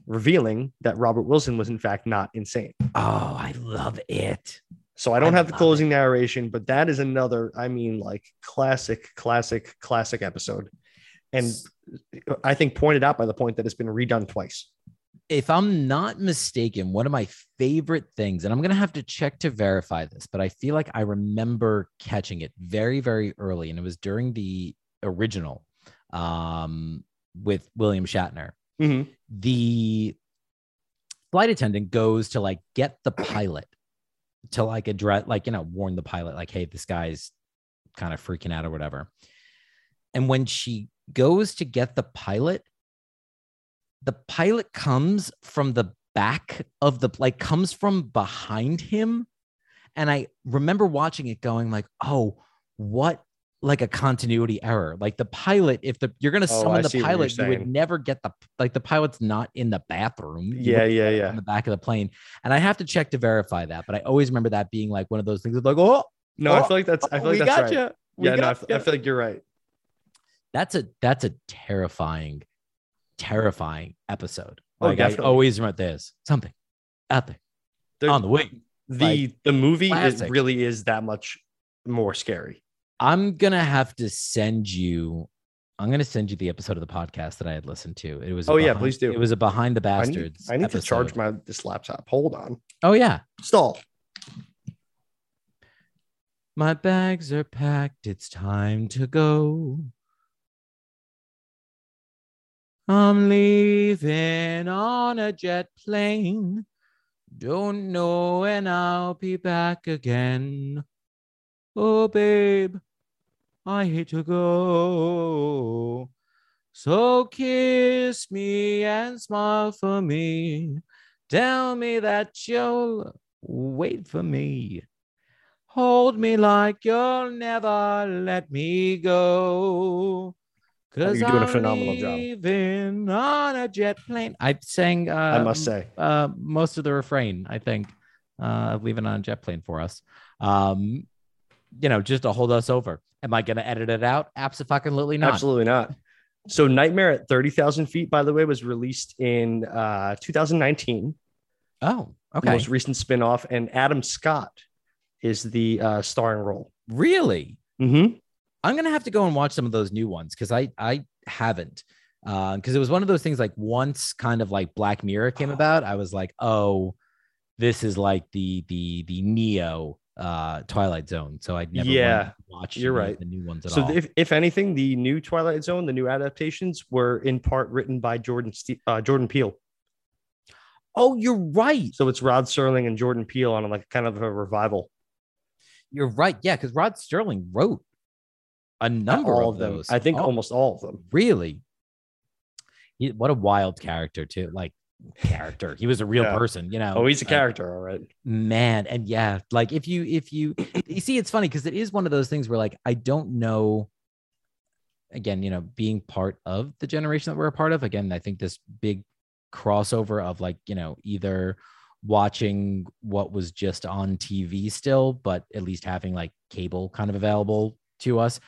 revealing that Robert Wilson was in fact not insane. Oh, I love it. So I don't I have the closing narration, but that is another, I mean, like classic, classic, classic episode. and I think pointed out by the point that it's been redone twice. if I'm not mistaken, one of my favorite things, and I'm gonna have to check to verify this, but I feel like I remember catching it very, very early, and it was during the original um, with William Shatner. Mhm. The flight attendant goes to like get the pilot to like address, like you know, warn the pilot, like, hey, this guy's kind of freaking out or whatever. And when she goes to get the pilot, the pilot comes from the back of the like comes from behind him and i remember watching it going like oh what like a continuity error like the pilot if the you're going to Oh, I summon the see what you're pilot you would never get the like the pilot's not in the bathroom Yeah, yeah, yeah. In the back of the plane and i have to check to verify that but i always remember that being like one of those things like oh No, I Oh, feel like that's I feel like that's gotcha. right. We Yeah, no, I, f- I feel like you're right. that's a that's a terrifying terrifying episode Oh, like i always remember this something out there There- on the wing. the like, the movie it really is that much more scary. I'm gonna have to send you i'm gonna send you the episode of the podcast that i had listened to it was Oh, yeah, please do. it was a behind the I need, bastards I need to charge my this laptop. Hold on. oh yeah Stall. my bags are packed it's time to go i'm leaving on a jet plane don't know when i'll be back again oh babe i hate to go so kiss me and smile for me tell me that you'll wait for me Hold me like you'll never let me go. Cause you're doing a I'm phenomenal job. leaving on a jet plane. I sang uh, I must say. uh, most of the refrain, I think, uh, leaving on a jet plane for us. Um, you know, just to hold us over. Am I going to edit it out? Absolutely not. Absolutely not. So Nightmare at 30,000 feet, by the way, was released in uh, 2019. Oh, the okay. Most recent spin-off, and Adam Scott is the uh, starring role. Really? Mm-hmm. I'm gonna have to go and watch some of those new ones because I I haven't because it was one of those things like once kind of like Black Mirror came [gasps] about, I was like, oh, this is like the the the Neo uh Twilight Zone. So I'd never Yeah, watch you're right. the new ones at So all. if, if anything, the new Twilight Zone, the new adaptations were in part written by Jordan Ste- uh, Jordan Peele. oh, you're right. So it's Rod Serling and Jordan Peele on like kind of a revival. You're right. Yeah, because Rod Sterling wrote a number of, of them. those. I think Oh, almost all of them. really. He, what a wild character too. Like character. He was a real Yeah. person, you know. Oh, he's a Uh, character, all right. man and yeah like if you if you you see it's funny because it is one of those things where like i don't know again you know being part of the generation that we're a part of again i think this big crossover of like you know either watching what was just on tv still but at least having like cable kind of available to us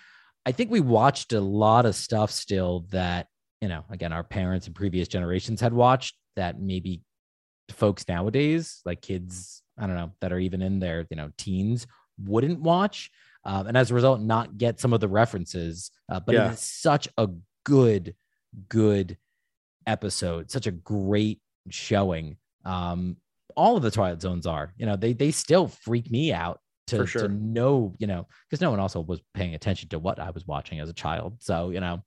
i think we watched a lot of stuff still that you know again our parents and previous generations had watched that maybe folks nowadays, like kids, I don't know, that are even in their, you know, teens wouldn't watch. Um, and as a result, not get some of the references. Uh, but Yeah. it is such a good, good episode, such a great showing. Um, all of the Twilight Zones are, you know, they they still freak me out to, sure. to know, you know, because no one also was paying attention to what I was watching as a child. So, you know,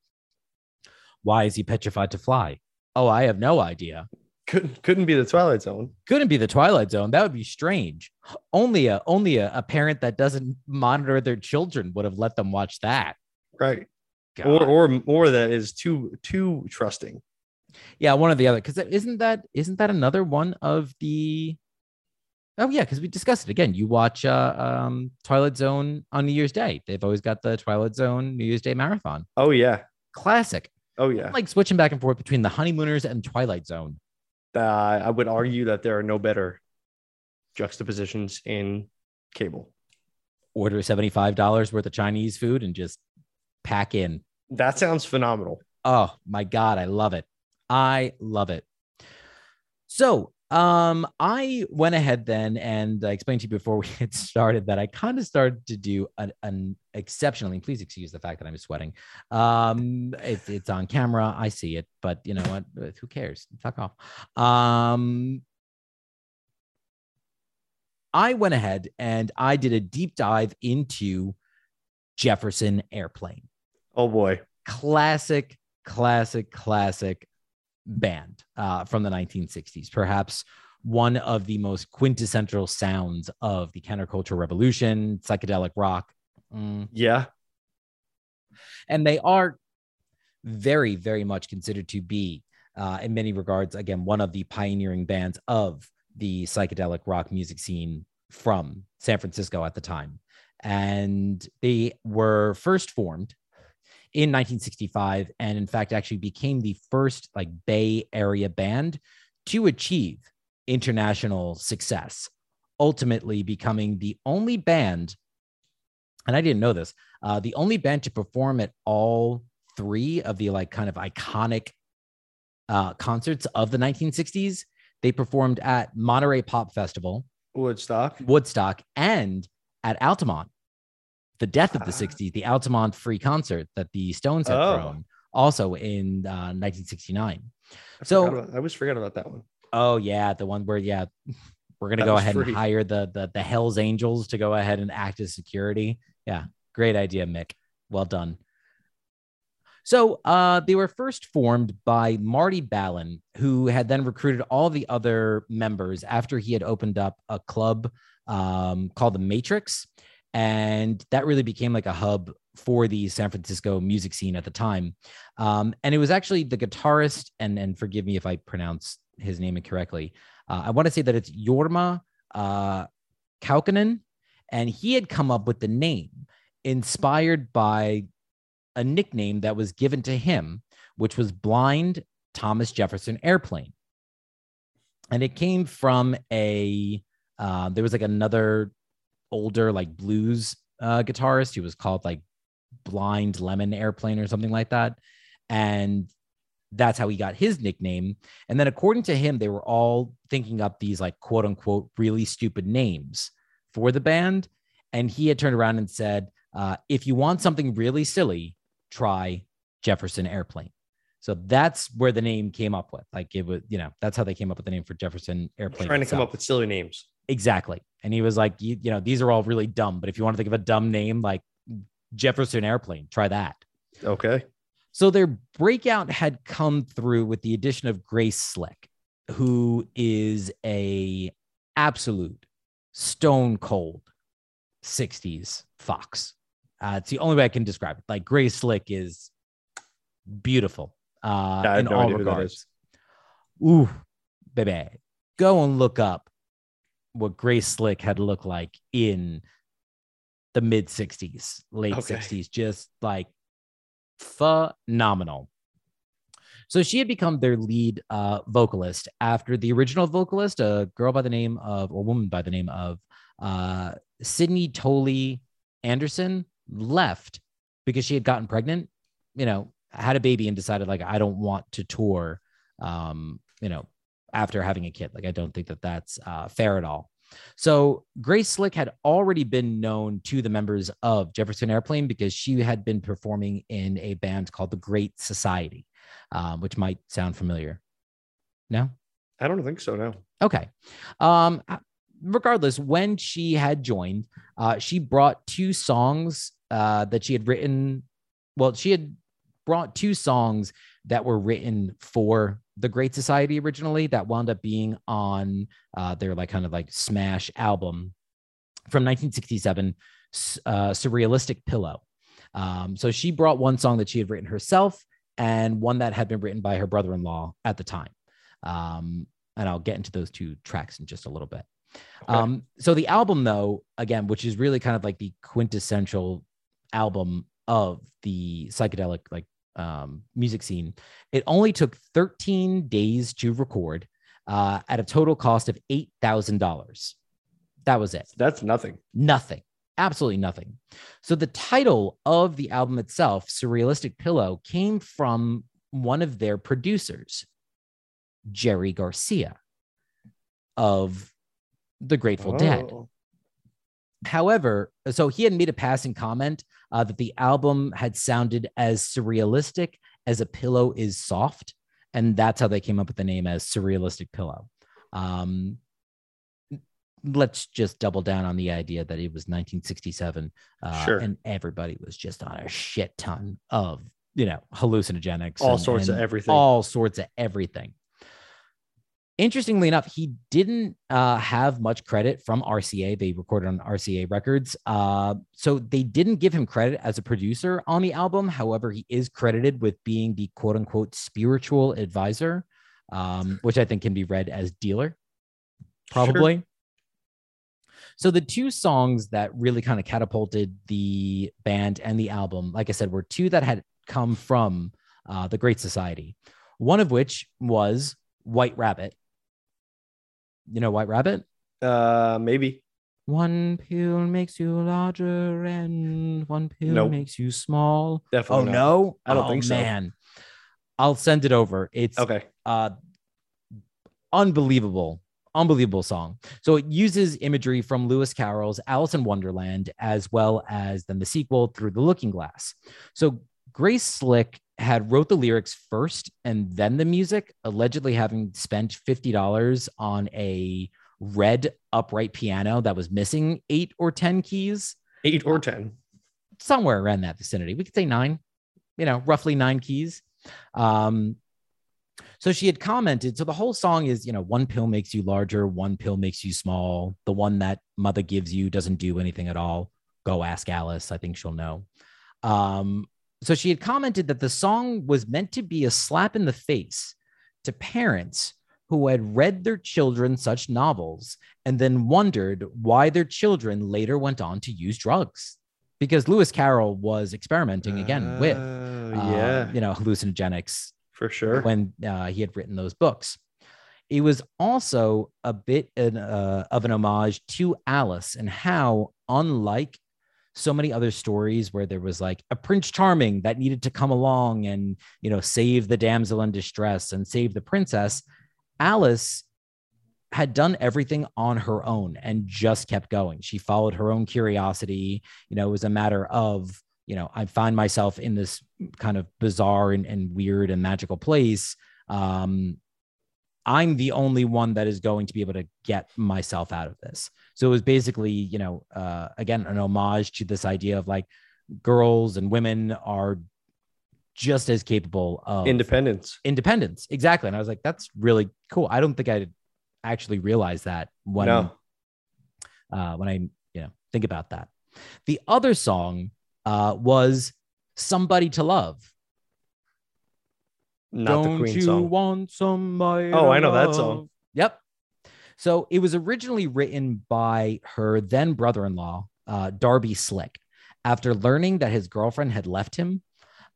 why is he petrified to fly? Oh, I have no idea Couldn't couldn't be the Twilight Zone. couldn't be the twilight zone that would be strange only a only a, a parent that doesn't monitor their children would have let them watch that Right. God. Or or or that is too too trusting. yeah one or the other because isn't that isn't that another one of the oh yeah because we discussed it again you watch uh um twilight zone on new year's day they've always got the twilight zone new year's day marathon Oh yeah. classic Oh yeah. like switching back and forth between the honeymooners and twilight zone Uh, I would argue that there are no better juxtapositions in cable. order $75 worth of chinese food and just pack in That sounds phenomenal. Oh my God, I love it. I love it. So Um, I went ahead then and I explained to you before [laughs] we had started that I kind of started to do an, an exceptionally. Please excuse the fact that I'm sweating. Um, it, it's on camera. I see it, but you know what? Who cares? Fuck off. Um, I went ahead and I did a deep dive into Jefferson Airplane. Oh boy. Classic, classic, classic band uh, from the 1960s. Perhaps one of the most quintessential sounds of the counterculture revolution, psychedelic rock. Mm. Yeah. And they are very, very much considered to be, uh, in many regards, again, one of the pioneering bands of the psychedelic rock music scene from San Francisco at the time. And they were first formed in 1965 and in fact actually became the first like Bay Area band to achieve international success, ultimately becoming the only band and I didn't know this, uh, the only band to perform at all three of the like kind of iconic uh, concerts of the 1960s. They performed at Monterey Pop Festival, Woodstock, Woodstock, and at Altamont. The death of the 60s, ah. the Altamont free concert that the Stones had oh. thrown, also in uh, 1969. I so about, I was forgetting about that one. Oh yeah, the one where yeah, we're gonna that go ahead free. and hire the, the the Hell's Angels to go ahead and act as security. Yeah, great idea, Mick. Well done. So uh, they were first formed by Marty Balin, who had then recruited all the other members after he had opened up a club um, called the Matrix. And that really became like a hub for the San Francisco music scene at the time. Um, and it was actually the guitarist, and, and forgive me if I pronounce his name incorrectly. Uh, I want to say that it's Jorma uh, Kaukonen, and he had come up with the name inspired by a nickname that was given to him, which was Blind Thomas Jefferson Airplane. And it came from a, uh, there was like another older, like blues uh, guitarist who was called like Blind Lemon Airplane or something like that. And that's how he got his nickname. And then, according to him, they were all thinking up these like quote unquote really stupid names for the band. And he had turned around and said, uh, if you want something really silly, try Jefferson Airplane. So that's where the name came up with. Like it was, you know, that's how they came up with the name for Jefferson Airplane. Trying to come up with silly names. Exactly. And he was like, you, you know, these are all really dumb, but if you want to think of a dumb name like Jefferson Airplane, try that. Okay. So their breakout had come through with the addition of Grace Slick, who is a absolute stone cold 60s fox. Uh, it's the only way I can describe it. Like Grace Slick is beautiful uh, yeah, in all regards. Ooh, baby, go and look up what Grace Slick had looked like in the mid 60s, late okay. 60s, just like phenomenal. So she had become their lead uh, vocalist after the original vocalist, a girl by the name of, or woman by the name of uh, Signe Toly Anderson, left because she had gotten pregnant, you know, had a baby and decided like I don't want to tour, um, you know, after having a kid. Like I don't think that that's uh, fair at all. So Grace Slick had already been known to the members of Jefferson Airplane because she had been performing in a band called the Great Society, um, which might sound familiar. No, I don't think so. No. Okay. Um, regardless, when she had joined, uh, she brought two songs uh, that she had written. Well, she had brought two songs that were written for the Great Society originally that wound up being on uh, their like kind of like smash album from 1967, uh, Surrealistic Pillow. Um, so she brought one song that she had written herself and one that had been written by her brother-in-law at the time. Um, and I'll get into those two tracks in just a little bit. Okay. Um, so the album, though, again, which is really kind of like the quintessential album of the psychedelic like um, music scene, it only took 13 days to record uh, at a total cost of eight thousand dollars. That was it. That's nothing. Nothing. Absolutely nothing. So the title of the album itself, Surrealistic Pillow, came from one of their producers, Jerry Garcia of the Grateful Dead. Oh. However, so he had made a passing comment uh, that the album had sounded as surrealistic as a pillow is soft, and that's how they came up with the name as Surrealistic Pillow. Um, let's just double down on the idea that it was 1967, uh, Sure. and everybody was just on a shit ton of you know hallucinogenics, All and- sorts of everything. all sorts of everything. Interestingly enough, he didn't uh, have much credit from RCA. They recorded on RCA Records. Uh, so they didn't give him credit as a producer on the album. However, he is credited with being the quote unquote spiritual advisor, um, which I think can be read as dealer, probably. So the two songs that really kind of catapulted the band and the album, like I said, were two that had come from uh, the Great Society. One of which was White Rabbit. You know White Rabbit? Uh, maybe. One pill makes you larger, and one pill Nope. makes you small. Definitely. Oh not. no, I don't Oh, think so. Man, I'll send it over. It's Okay. uh unbelievable unbelievable song so it uses imagery from lewis carroll's alice in wonderland as well as then the sequel through the looking glass so grace slick had wrote the lyrics first and then the music allegedly having spent $50 on a red upright piano that was missing eight or ten keys Eight or ten. somewhere around that vicinity. We could say nine, you know, roughly nine keys. Um, so she had commented. So the whole song is, you know, one pill makes you larger, one pill makes you small. The one that mother gives you doesn't do anything at all. Go ask Alice. I think she'll know. Um, so she had commented that the song was meant to be a slap in the face to parents who had read their children such novels and then wondered why their children later went on to use drugs because Lewis Carroll was experimenting again with Oh, uh, yeah, you know hallucinogenics for sure. when uh, he had written those books. It was also a bit an, uh, of an homage to Alice and how, unlike so many other stories where there was like a Prince Charming that needed to come along and you know save the damsel in distress and save the princess, Alice had done everything on her own and just kept going. She followed her own curiosity. You know, it was a matter of, you know, I find myself in this kind of bizarre and, and weird and magical place. Um, I'm the only one that is going to be able to get myself out of this. So it was basically, you know, uh, again, an homage to this idea of like girls and women are just as capable of Independence. independence. Exactly. And I was like, that's really cool. I don't think I actually realized that when No. uh, when I you know think about that. The other song uh, was "Somebody to Love." Not Don't the Queen you song. want somebody? Oh, I know that song. Yep. So it was originally written by her then brother-in-law, uh, Darby Slick, after learning that his girlfriend had left him.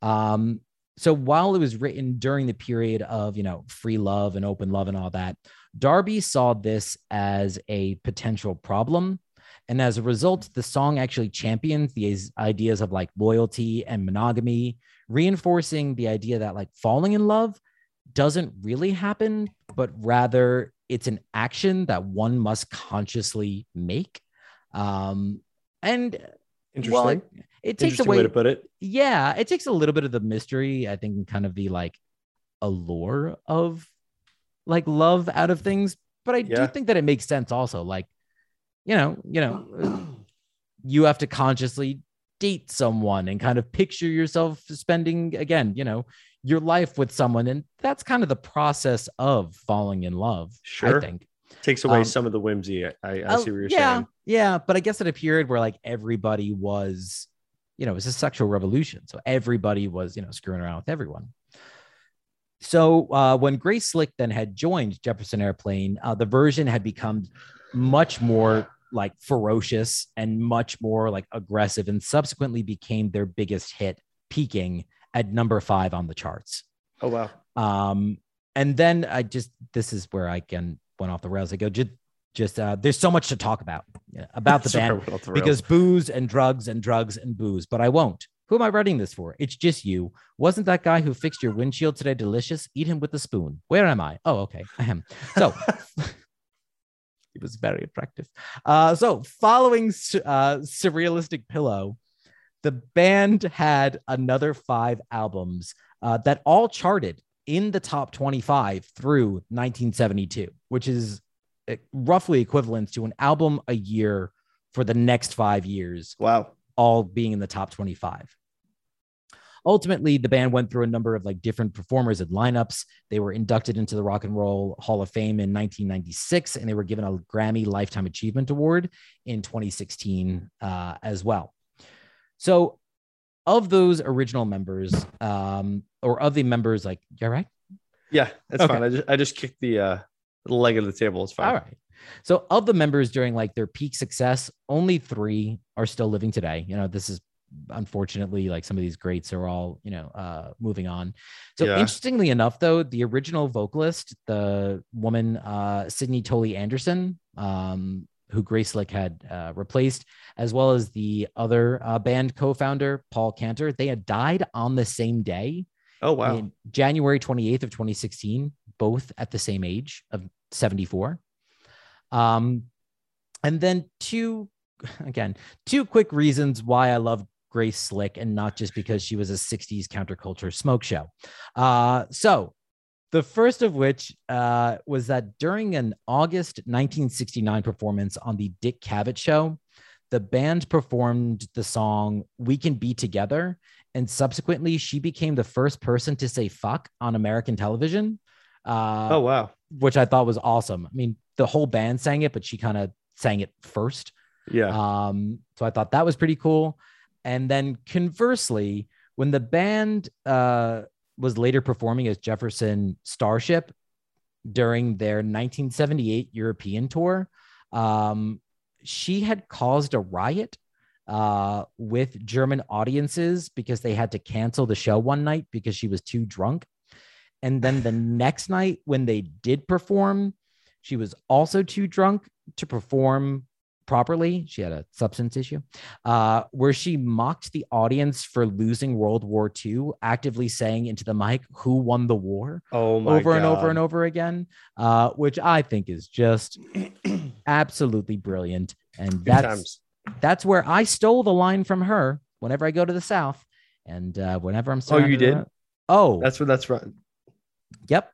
Um, so while it was written during the period of you know free love and open love and all that, Darby saw this as a potential problem. And as a result, the song actually champions these ideas of like loyalty and monogamy, reinforcing the idea that like falling in love doesn't really happen, but rather it's an action that one must consciously make. Um, and Interesting. well, it, it takes Interesting away way to put it. yeah, it takes a little bit of the mystery, I think, and kind of the like allure of like love out of things. But I do think that it makes sense also. Like, you know, you know, you have to consciously date someone and kind of picture yourself spending again, you know, your life with someone. And that's kind of the process of falling in love, Sure. I think. Takes away Um, some of the whimsy. I, I Oh, see what you're yeah, saying. Yeah, but I guess at a period where like everybody was, you know, it was a sexual revolution. So everybody was, you know, screwing around with everyone. So uh, when Grace Slick then had joined Jefferson Airplane, uh, the version had become much more like ferocious and much more like aggressive, and subsequently became their biggest hit, peaking at number five on the charts. Oh wow. Um, and then I just this is where I can went off the rails. I go just just uh, there's so much to talk about yeah, about the band the because booze and drugs and drugs and booze, but I won't. Who am I writing this for? It's just you. Wasn't that guy who fixed your windshield today delicious? Eat him with a spoon. Where am I? Oh, okay. I am. So [laughs] was very attractive. Uh, so following uh, Surrealistic Pillow, the band had another five albums uh, that all charted in the top 25 through 1972, which is uh, roughly equivalent to an album a year for the next five years. Wow. All being in the top 25 ultimately the band went through a number of like different performers and lineups. They were inducted into the rock and roll hall of fame in 1996 and they were given a grammy lifetime achievement award in 2016 uh, as well. So of those original members um, or of the members like you're right? Yeah that's okay. fine. I just i just kicked the uh the leg of the table. It's fine. All right. So of the members during like their peak success only three are still living today. You know this is unfortunately like some of these greats are all you know uh moving on. So yeah. interestingly enough though the original vocalist the woman uh signe toly anderson um who grace slick had uh, replaced as well as the other uh, band co-founder paul kantner they had died on the same day oh wow. january 28th of 2016 both at the same age of 74 um and then two [laughs] again two quick reasons why i love Grace Slick and not just because she was a 60s counterculture smoke show. Uh, so, the first of which uh, was that during an August 1969 performance on the Dick Cavett show, the band performed the song We Can Be Together. And subsequently, she became the first person to say fuck on American television. Uh, oh, wow. Which I thought was awesome. I mean, the whole band sang it, but she kind of sang it first. Yeah. Um, so I thought that was pretty cool. And then conversely, when the band uh, was later performing as Jefferson Starship during their 1978 European tour, um, she had caused a riot uh, with German audiences because they had to cancel the show one night because she was too drunk. And then the [laughs] next night, when they did perform, she was also too drunk to perform properly. She had a substance issue uh, where she mocked the audience for losing World War II, actively saying into the mic, Who won the war? Oh, over God. and over and over again, uh, which I think is just [clears throat] absolutely brilliant. And that's, that's where I stole the line from her whenever I go to the South. And uh, whenever I'm Oh, you did? Around, oh, that's what that's right. Yep.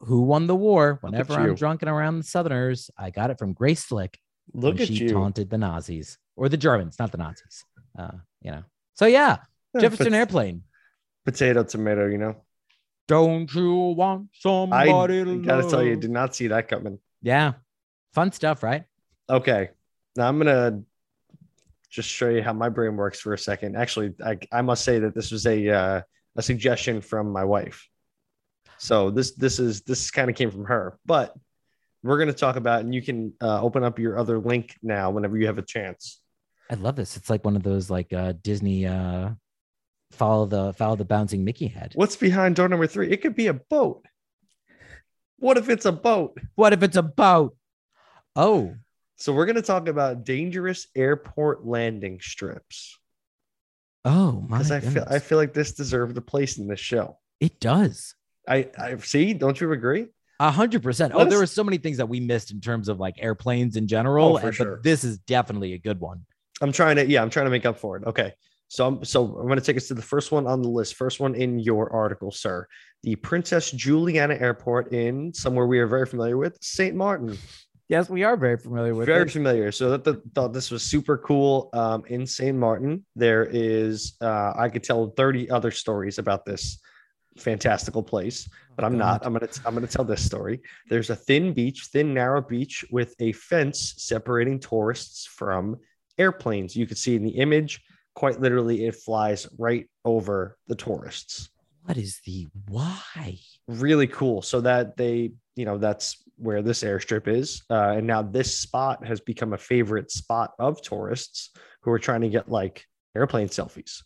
Who won the war? Whenever I'm drunk and around the Southerners, I got it from Grace Slick. Look at she you. taunted the Nazis or the Germans, not the Nazis. Uh, you know. So yeah, Jefferson Pot- Airplane. Potato, tomato. You know. Don't you want somebody I to gotta tell you, did not see that coming. Yeah, fun stuff, right? Okay, now I'm gonna just show you how my brain works for a second. Actually, I, I must say that this was a uh, a suggestion from my wife. So this this is this kind of came from her, but we're going to talk about, and you can uh, open up your other link now whenever you have a chance. I love this. It's like one of those like uh, Disney uh, follow the follow the bouncing Mickey head. What's behind door number three? It could be a boat. What if it's a boat? What if it's a boat? Oh, so we're going to talk about dangerous airport landing strips. Oh my! Because I feel I feel like this deserved a place in this show. It does. I I see. Don't you agree? A hundred percent. Oh, there were so many things that we missed in terms of like airplanes in general. Oh, for and, sure. But this is definitely a good one. I'm trying to, yeah, I'm trying to make up for it. Okay. So I'm so I'm going to take us to the first one on the list. First one in your article, sir. The Princess Juliana Airport in somewhere we are very familiar with, St. Martin. Yes, we are very familiar with. Very it. familiar. So that the, thought this was super cool. Um, in St. Martin, there is uh, I could tell 30 other stories about this fantastical place, but I'm not. I'm gonna I'm gonna tell this story. There's a thin beach, thin narrow beach with a fence separating tourists from airplanes. You can see in the image, quite literally, it flies right over the tourists. What is the why? Really cool. So that they, you know, that's where this airstrip is, uh, and now this spot has become a favorite spot of tourists who are trying to get like airplane selfies.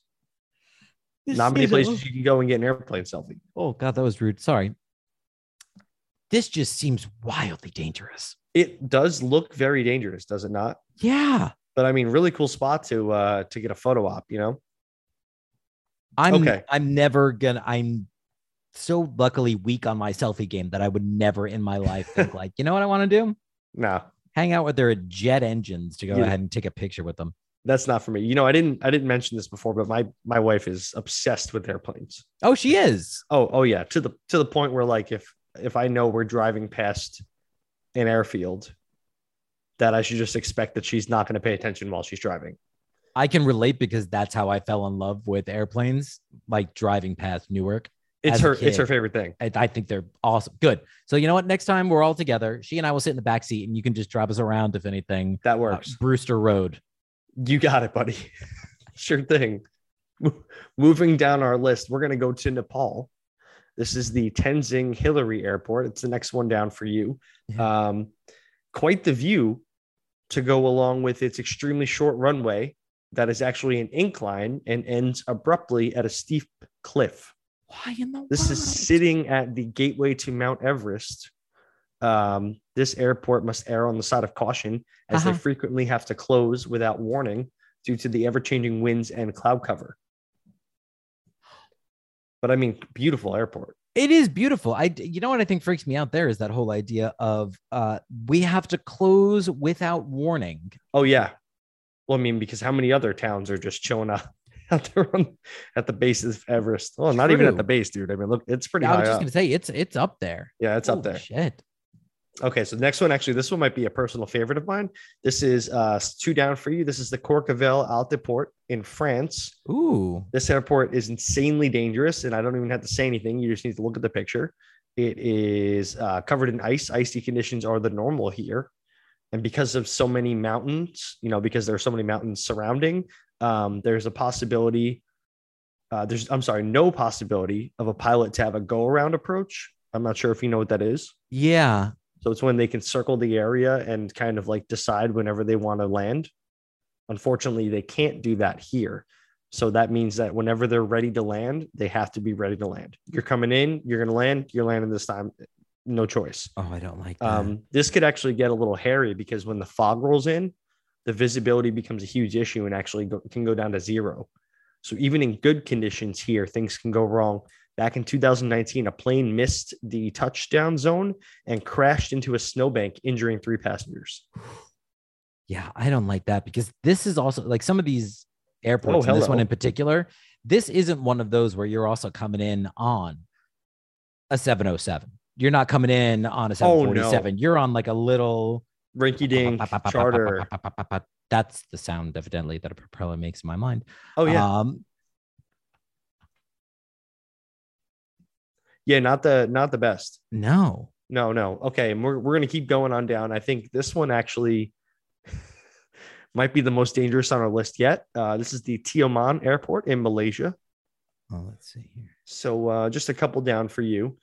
This Not many places you can go and get an airplane selfie. Oh God, that was rude. Sorry. This just seems wildly dangerous. It does look very dangerous, does it not? Yeah. But I mean, really cool spot to uh to get a photo op, you know? I'm okay. I'm never gonna I'm so luckily weak on my selfie game that I would never in my life think [laughs] like, you know what I want to do? No. hang out with their jet engines to go Yeah. ahead and take a picture with them. That's not for me. You know, I didn't I didn't mention this before, but my my wife is obsessed with airplanes. Oh, she is. Oh, oh yeah, to the to the point where like if if I know we're driving past an airfield, that I should just expect that she's not going to pay attention while she's driving. I can relate because that's how I fell in love with airplanes, like driving past Newark. It's her it's her favorite thing. I, I think they're awesome. Good. So you know what? Next time we're all together, she and I will sit in the back seat, and you can just drive us around if anything. That Uh, works. Brewster Road. You got it, buddy. [laughs] sure thing. Moving down our list, we're going to go to Nepal. This is the Tenzing Hillary Airport. It's the next one down for you. Yeah. Um, quite the view to go along with its extremely short runway that is actually an incline and ends abruptly at a steep cliff. Why in the This world? is sitting at the gateway to Mount Everest. Um, this airport must err on the side of caution as they Uh-huh. frequently have to close without warning due to the ever changing winds and cloud cover. But I mean, beautiful airport. It is beautiful. I, you know what I think freaks me out there is that whole idea of uh, we have to close without warning. Oh, yeah. Well, I mean, because how many other towns are just chilling out, [laughs] out there on, at the base of Everest? Oh, not even at the base, dude. I mean, look, it's pretty I was just up. gonna say it's it's up there. Yeah, it's up there. Shit. Okay, so the next one, actually, this one might be a personal favorite of mine. This is uh two down for you. This is the Courchevel Altiport in France. Ooh. This airport is insanely dangerous, and I don't even have to say anything. You just need to look at the picture. It is uh, covered in ice. Icy conditions are the normal here, and because of so many mountains, you know, because there are so many mountains surrounding, um, there's a possibility. Uh, there's, I'm sorry, no possibility of a pilot to have a go around approach. I'm not sure if you know what that is. Yeah. So it's when they can circle the area and kind of like decide whenever they want to land. Unfortunately, they can't do that here. So that means that whenever they're ready to land, they have to be ready to land. You're coming in, you're going to land, you're landing this time. No choice. Oh, I don't like that. Um, this could actually get a little hairy because when the fog rolls in, the visibility becomes a huge issue and actually go, can go down to zero. So even in good conditions here, things can go wrong. Back in 2019, a plane missed the touchdown zone and crashed into a snowbank, injuring three passengers. yeah, I don't like that because this is also like some of these airports, Oh, and this one in particular. This isn't one of those where you're also coming in on a 707. You're not coming in on a Oh, no. 747. You're on like a little Rinky dink charter. [laughs] That's the sound, evidently, that a propeller makes in my mind. Oh, yeah. Um, Yeah, not the not the best. no. No, no. Okay, and we're we're gonna keep going on down. I think this one actually [laughs] might be the most dangerous on our list yet. Uh, this is the Tioman Airport in Malaysia. Oh, let's see here. So uh, just a couple down for you.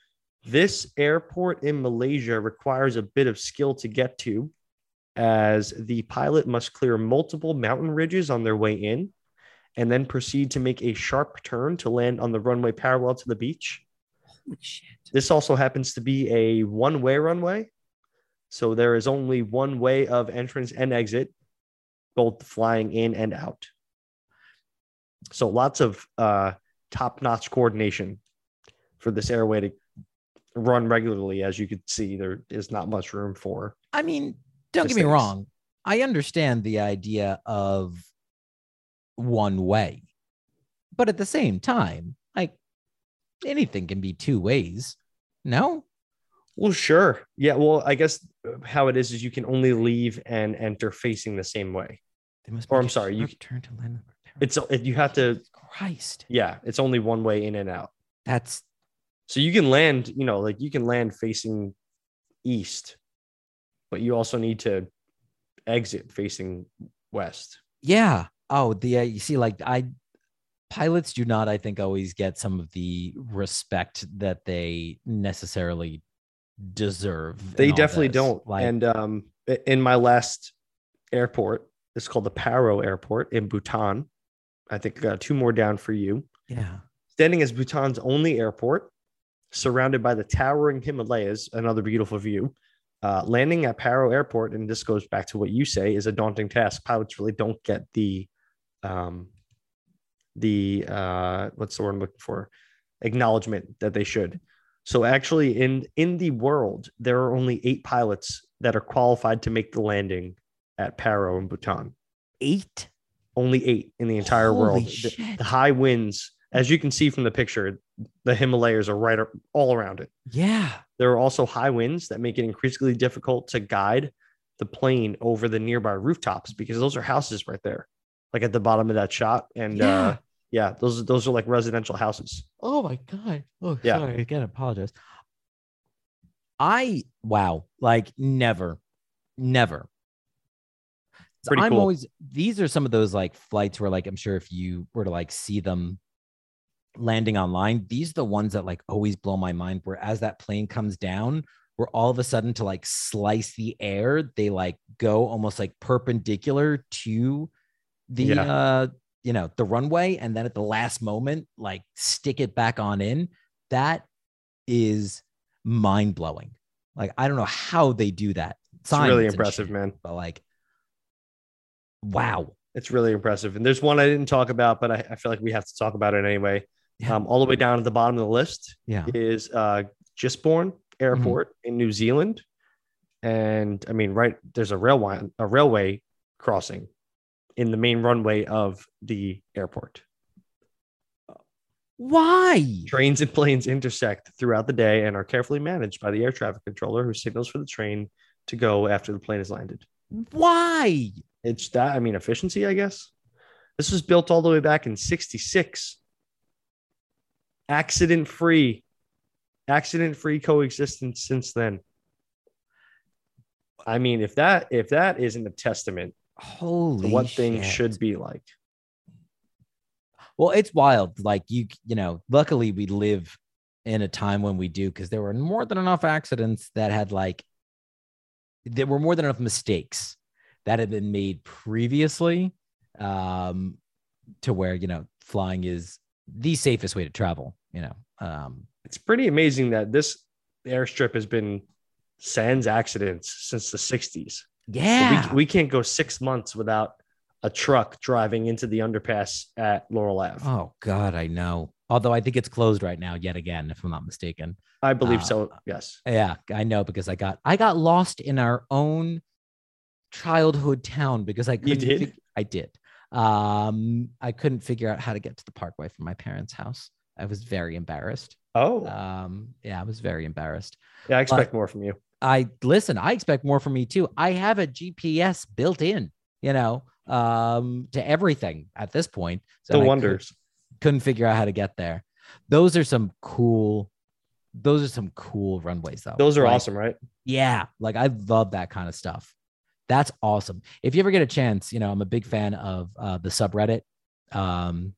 This airport in Malaysia requires a bit of skill to get to, as the pilot must clear multiple mountain ridges on their way in, and then proceed to make a sharp turn to land on the runway parallel to the beach. Shit. This also happens to be a one way runway. So there is only one way of entrance and exit, both flying in and out. So lots of uh, top notch coordination for this airway to run regularly. As you could see, there is not much room for. I mean, don't get me wrong. I understand the idea of one way, but at the same time, anything can be two ways. No, Well, sure. Yeah. Well, I guess how it is is you can only leave and enter facing the same way. they must. Or I'm sorry, you- turn to land. It's you have to. Christ. Yeah, it's only one way in and out. That's So you can land, you know, like you can land facing east, but you also need to exit facing west. yeah. Oh, the uh, you see, like I pilots do not, I think, always get some of the respect that they necessarily deserve. They definitely this. don't. Like, and um, in my last airport, it's called the Paro Airport in Bhutan. I think got two more down for you. yeah. Standing as Bhutan's only airport, surrounded by the towering Himalayas, another beautiful view. Uh, landing at Paro Airport, and this goes back to what you say, is a daunting task. Pilots really don't get the, um, the uh, what's the word I'm looking for, acknowledgement that they should. So actually, in in the world, there are only eight pilots that are qualified to make the landing at Paro in Bhutan. Eight. Only eight in the entire Holy world. The, the high winds, as you can see from the picture, the Himalayas are right all around it. Yeah. There are also high winds that make it increasingly difficult to guide the plane over the nearby rooftops because those are houses right there, like at the bottom of that shot. And Yeah. uh, yeah, those those are like residential houses. Oh my god. Oh, Yeah. sorry. Again, apologize. I wow, like never, never. So Pretty I'm cool. always these are some of those like flights where like I'm sure if you were to like see them landing online, these are the ones that like always blow my mind. Where as that plane comes down, where all of a sudden to like slice the air, they like go almost like perpendicular to the Yeah. uh you know the runway and then at the last moment like stick it back on in that is mind blowing like i don't know how they do that It's really Science impressive, shit, man. but like wow It's really impressive. And there's one I didn't talk about, but I, I feel like we have to talk about it anyway. Yeah. Um, all the way down at the bottom of the list yeah is uh, Gisborne Airport Mm-hmm. in New Zealand. And I mean, right there's a railway a railway crossing in the main runway of the airport. why Trains and planes intersect throughout the day and are carefully managed by the air traffic controller who signals for the train to go after the plane is landed. why It's that, I mean, efficiency, I guess. This was built all the way back in 66. Accident free, accident free coexistence since then. I mean, if that if that isn't a testament holy what things should be like. well it's wild like you you know luckily we live in a time when we do because there were more than enough accidents that had like there were more than enough mistakes that had been made previously um to where you know flying is the safest way to travel you know um It's pretty amazing that this airstrip has been sans accidents since the 60s. Yeah We, we can't go six months without a truck driving into the underpass at Laurel Ave. oh god i know although i think it's closed right now yet again if i'm not mistaken I believe uh, so. Yes. Yeah, I know because I got I got lost in our own childhood town because I couldn't did? fig- I did. Um I couldn't figure out how to get to the parkway from my parents' house. I was very embarrassed. Oh, Um yeah, I was very embarrassed. yeah. I expect more from you. I listen, I expect more from me too. I have a GPS built in, you know, um to everything at this point. So The wonders. couldn't figure out how to get there. Those are some cool those are some cool runways though. Those are Like, awesome, right? Yeah, like I love that kind of stuff. That's awesome. If you ever get a chance, you know, I'm a big fan of uh, the subreddit, um,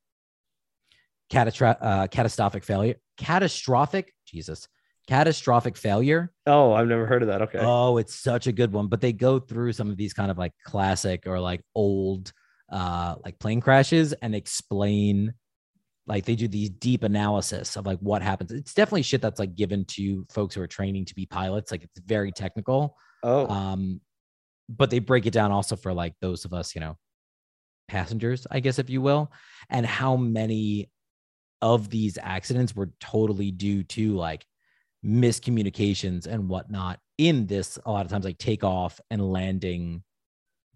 catastro- uh, catastrophic failure, catastrophic, Jesus, catastrophic failure. Oh, I've never heard of that. Okay. Oh, it's such a good one. But they go through some of these kind of like classic or like old, uh, like plane crashes and explain. Like they do these deep analysis of like what happens. It's definitely shit that's like given to folks who are training to be pilots. Like it's very technical. oh, Um, but they break it down also for like those of us, you know, passengers, I guess, if you will, and how many of these accidents were totally due to like miscommunications and whatnot in this a lot of times like takeoff and landing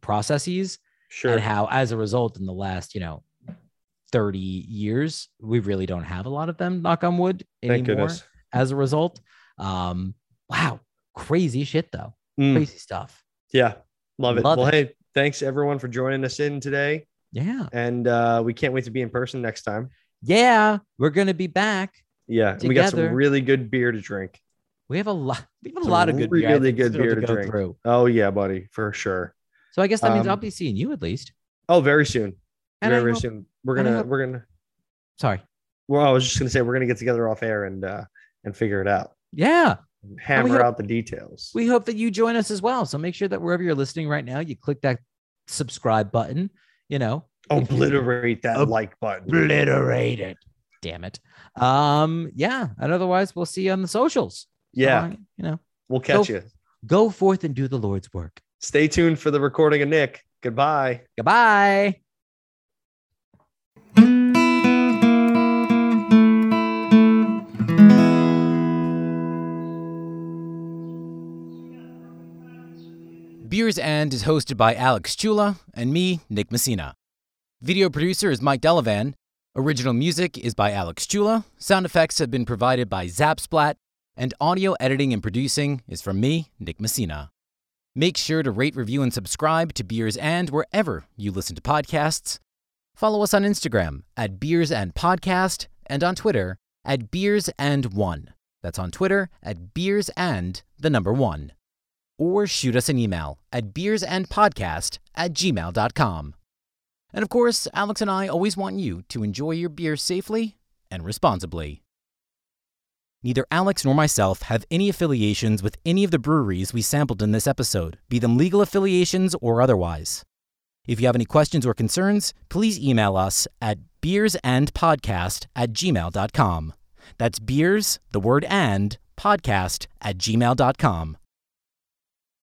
processes. Sure. and how as a result in the last you know 30 years we really don't have a lot of them knock on wood anymore as a result. Um wow crazy shit though. Mm, crazy stuff. Yeah, love it. Love well, it. hey, thanks everyone for joining us in today, yeah. And uh, we can't wait to be in person next time. yeah we're gonna be back Yeah, we got some really good beer to drink. we have a lot we have a Some lot of good beer, really good beer to go drink. through Oh yeah, buddy, for sure. so i guess that means Um, i'll be seeing you at least Oh, very soon. And very very hope- soon. We're gonna hope- we're gonna. sorry Well, I was just gonna say we're gonna get together off air and uh, and figure it out. yeah Hammer hope- out the details. we hope that you join us as well so make sure that wherever you're listening right now you click that subscribe button you know Obliterate that Ob- like button. obliterate it damn it um yeah and otherwise we'll see you on the socials Yeah, uh, you know we'll catch Go- you. go forth and do the lord's work Stay tuned for the recording of Nick. Goodbye. goodbye Beers and is hosted by Alex Chula and me, Nick Messina. Video producer is Mike Delavan. Original music is by Alex Chula. Sound effects have been provided by Zapsplat. And audio editing and producing is from me, Nick Messina. Make sure to rate, review, and subscribe to Beers and wherever you listen to podcasts. Follow us on Instagram at Beers and Podcast and on Twitter at Beers and One. That's on Twitter at Beers and the number one. Or shoot us an email at beersandpodcast at gmail.com. And of course, Alex and I always want you to enjoy your beer safely and responsibly. Neither Alex nor myself have any affiliations with any of the breweries we sampled in this episode, be them legal affiliations or otherwise. If you have any questions or concerns, please email us at beersandpodcast at gmail.com. That's beers, the word and, podcast at gmail.com.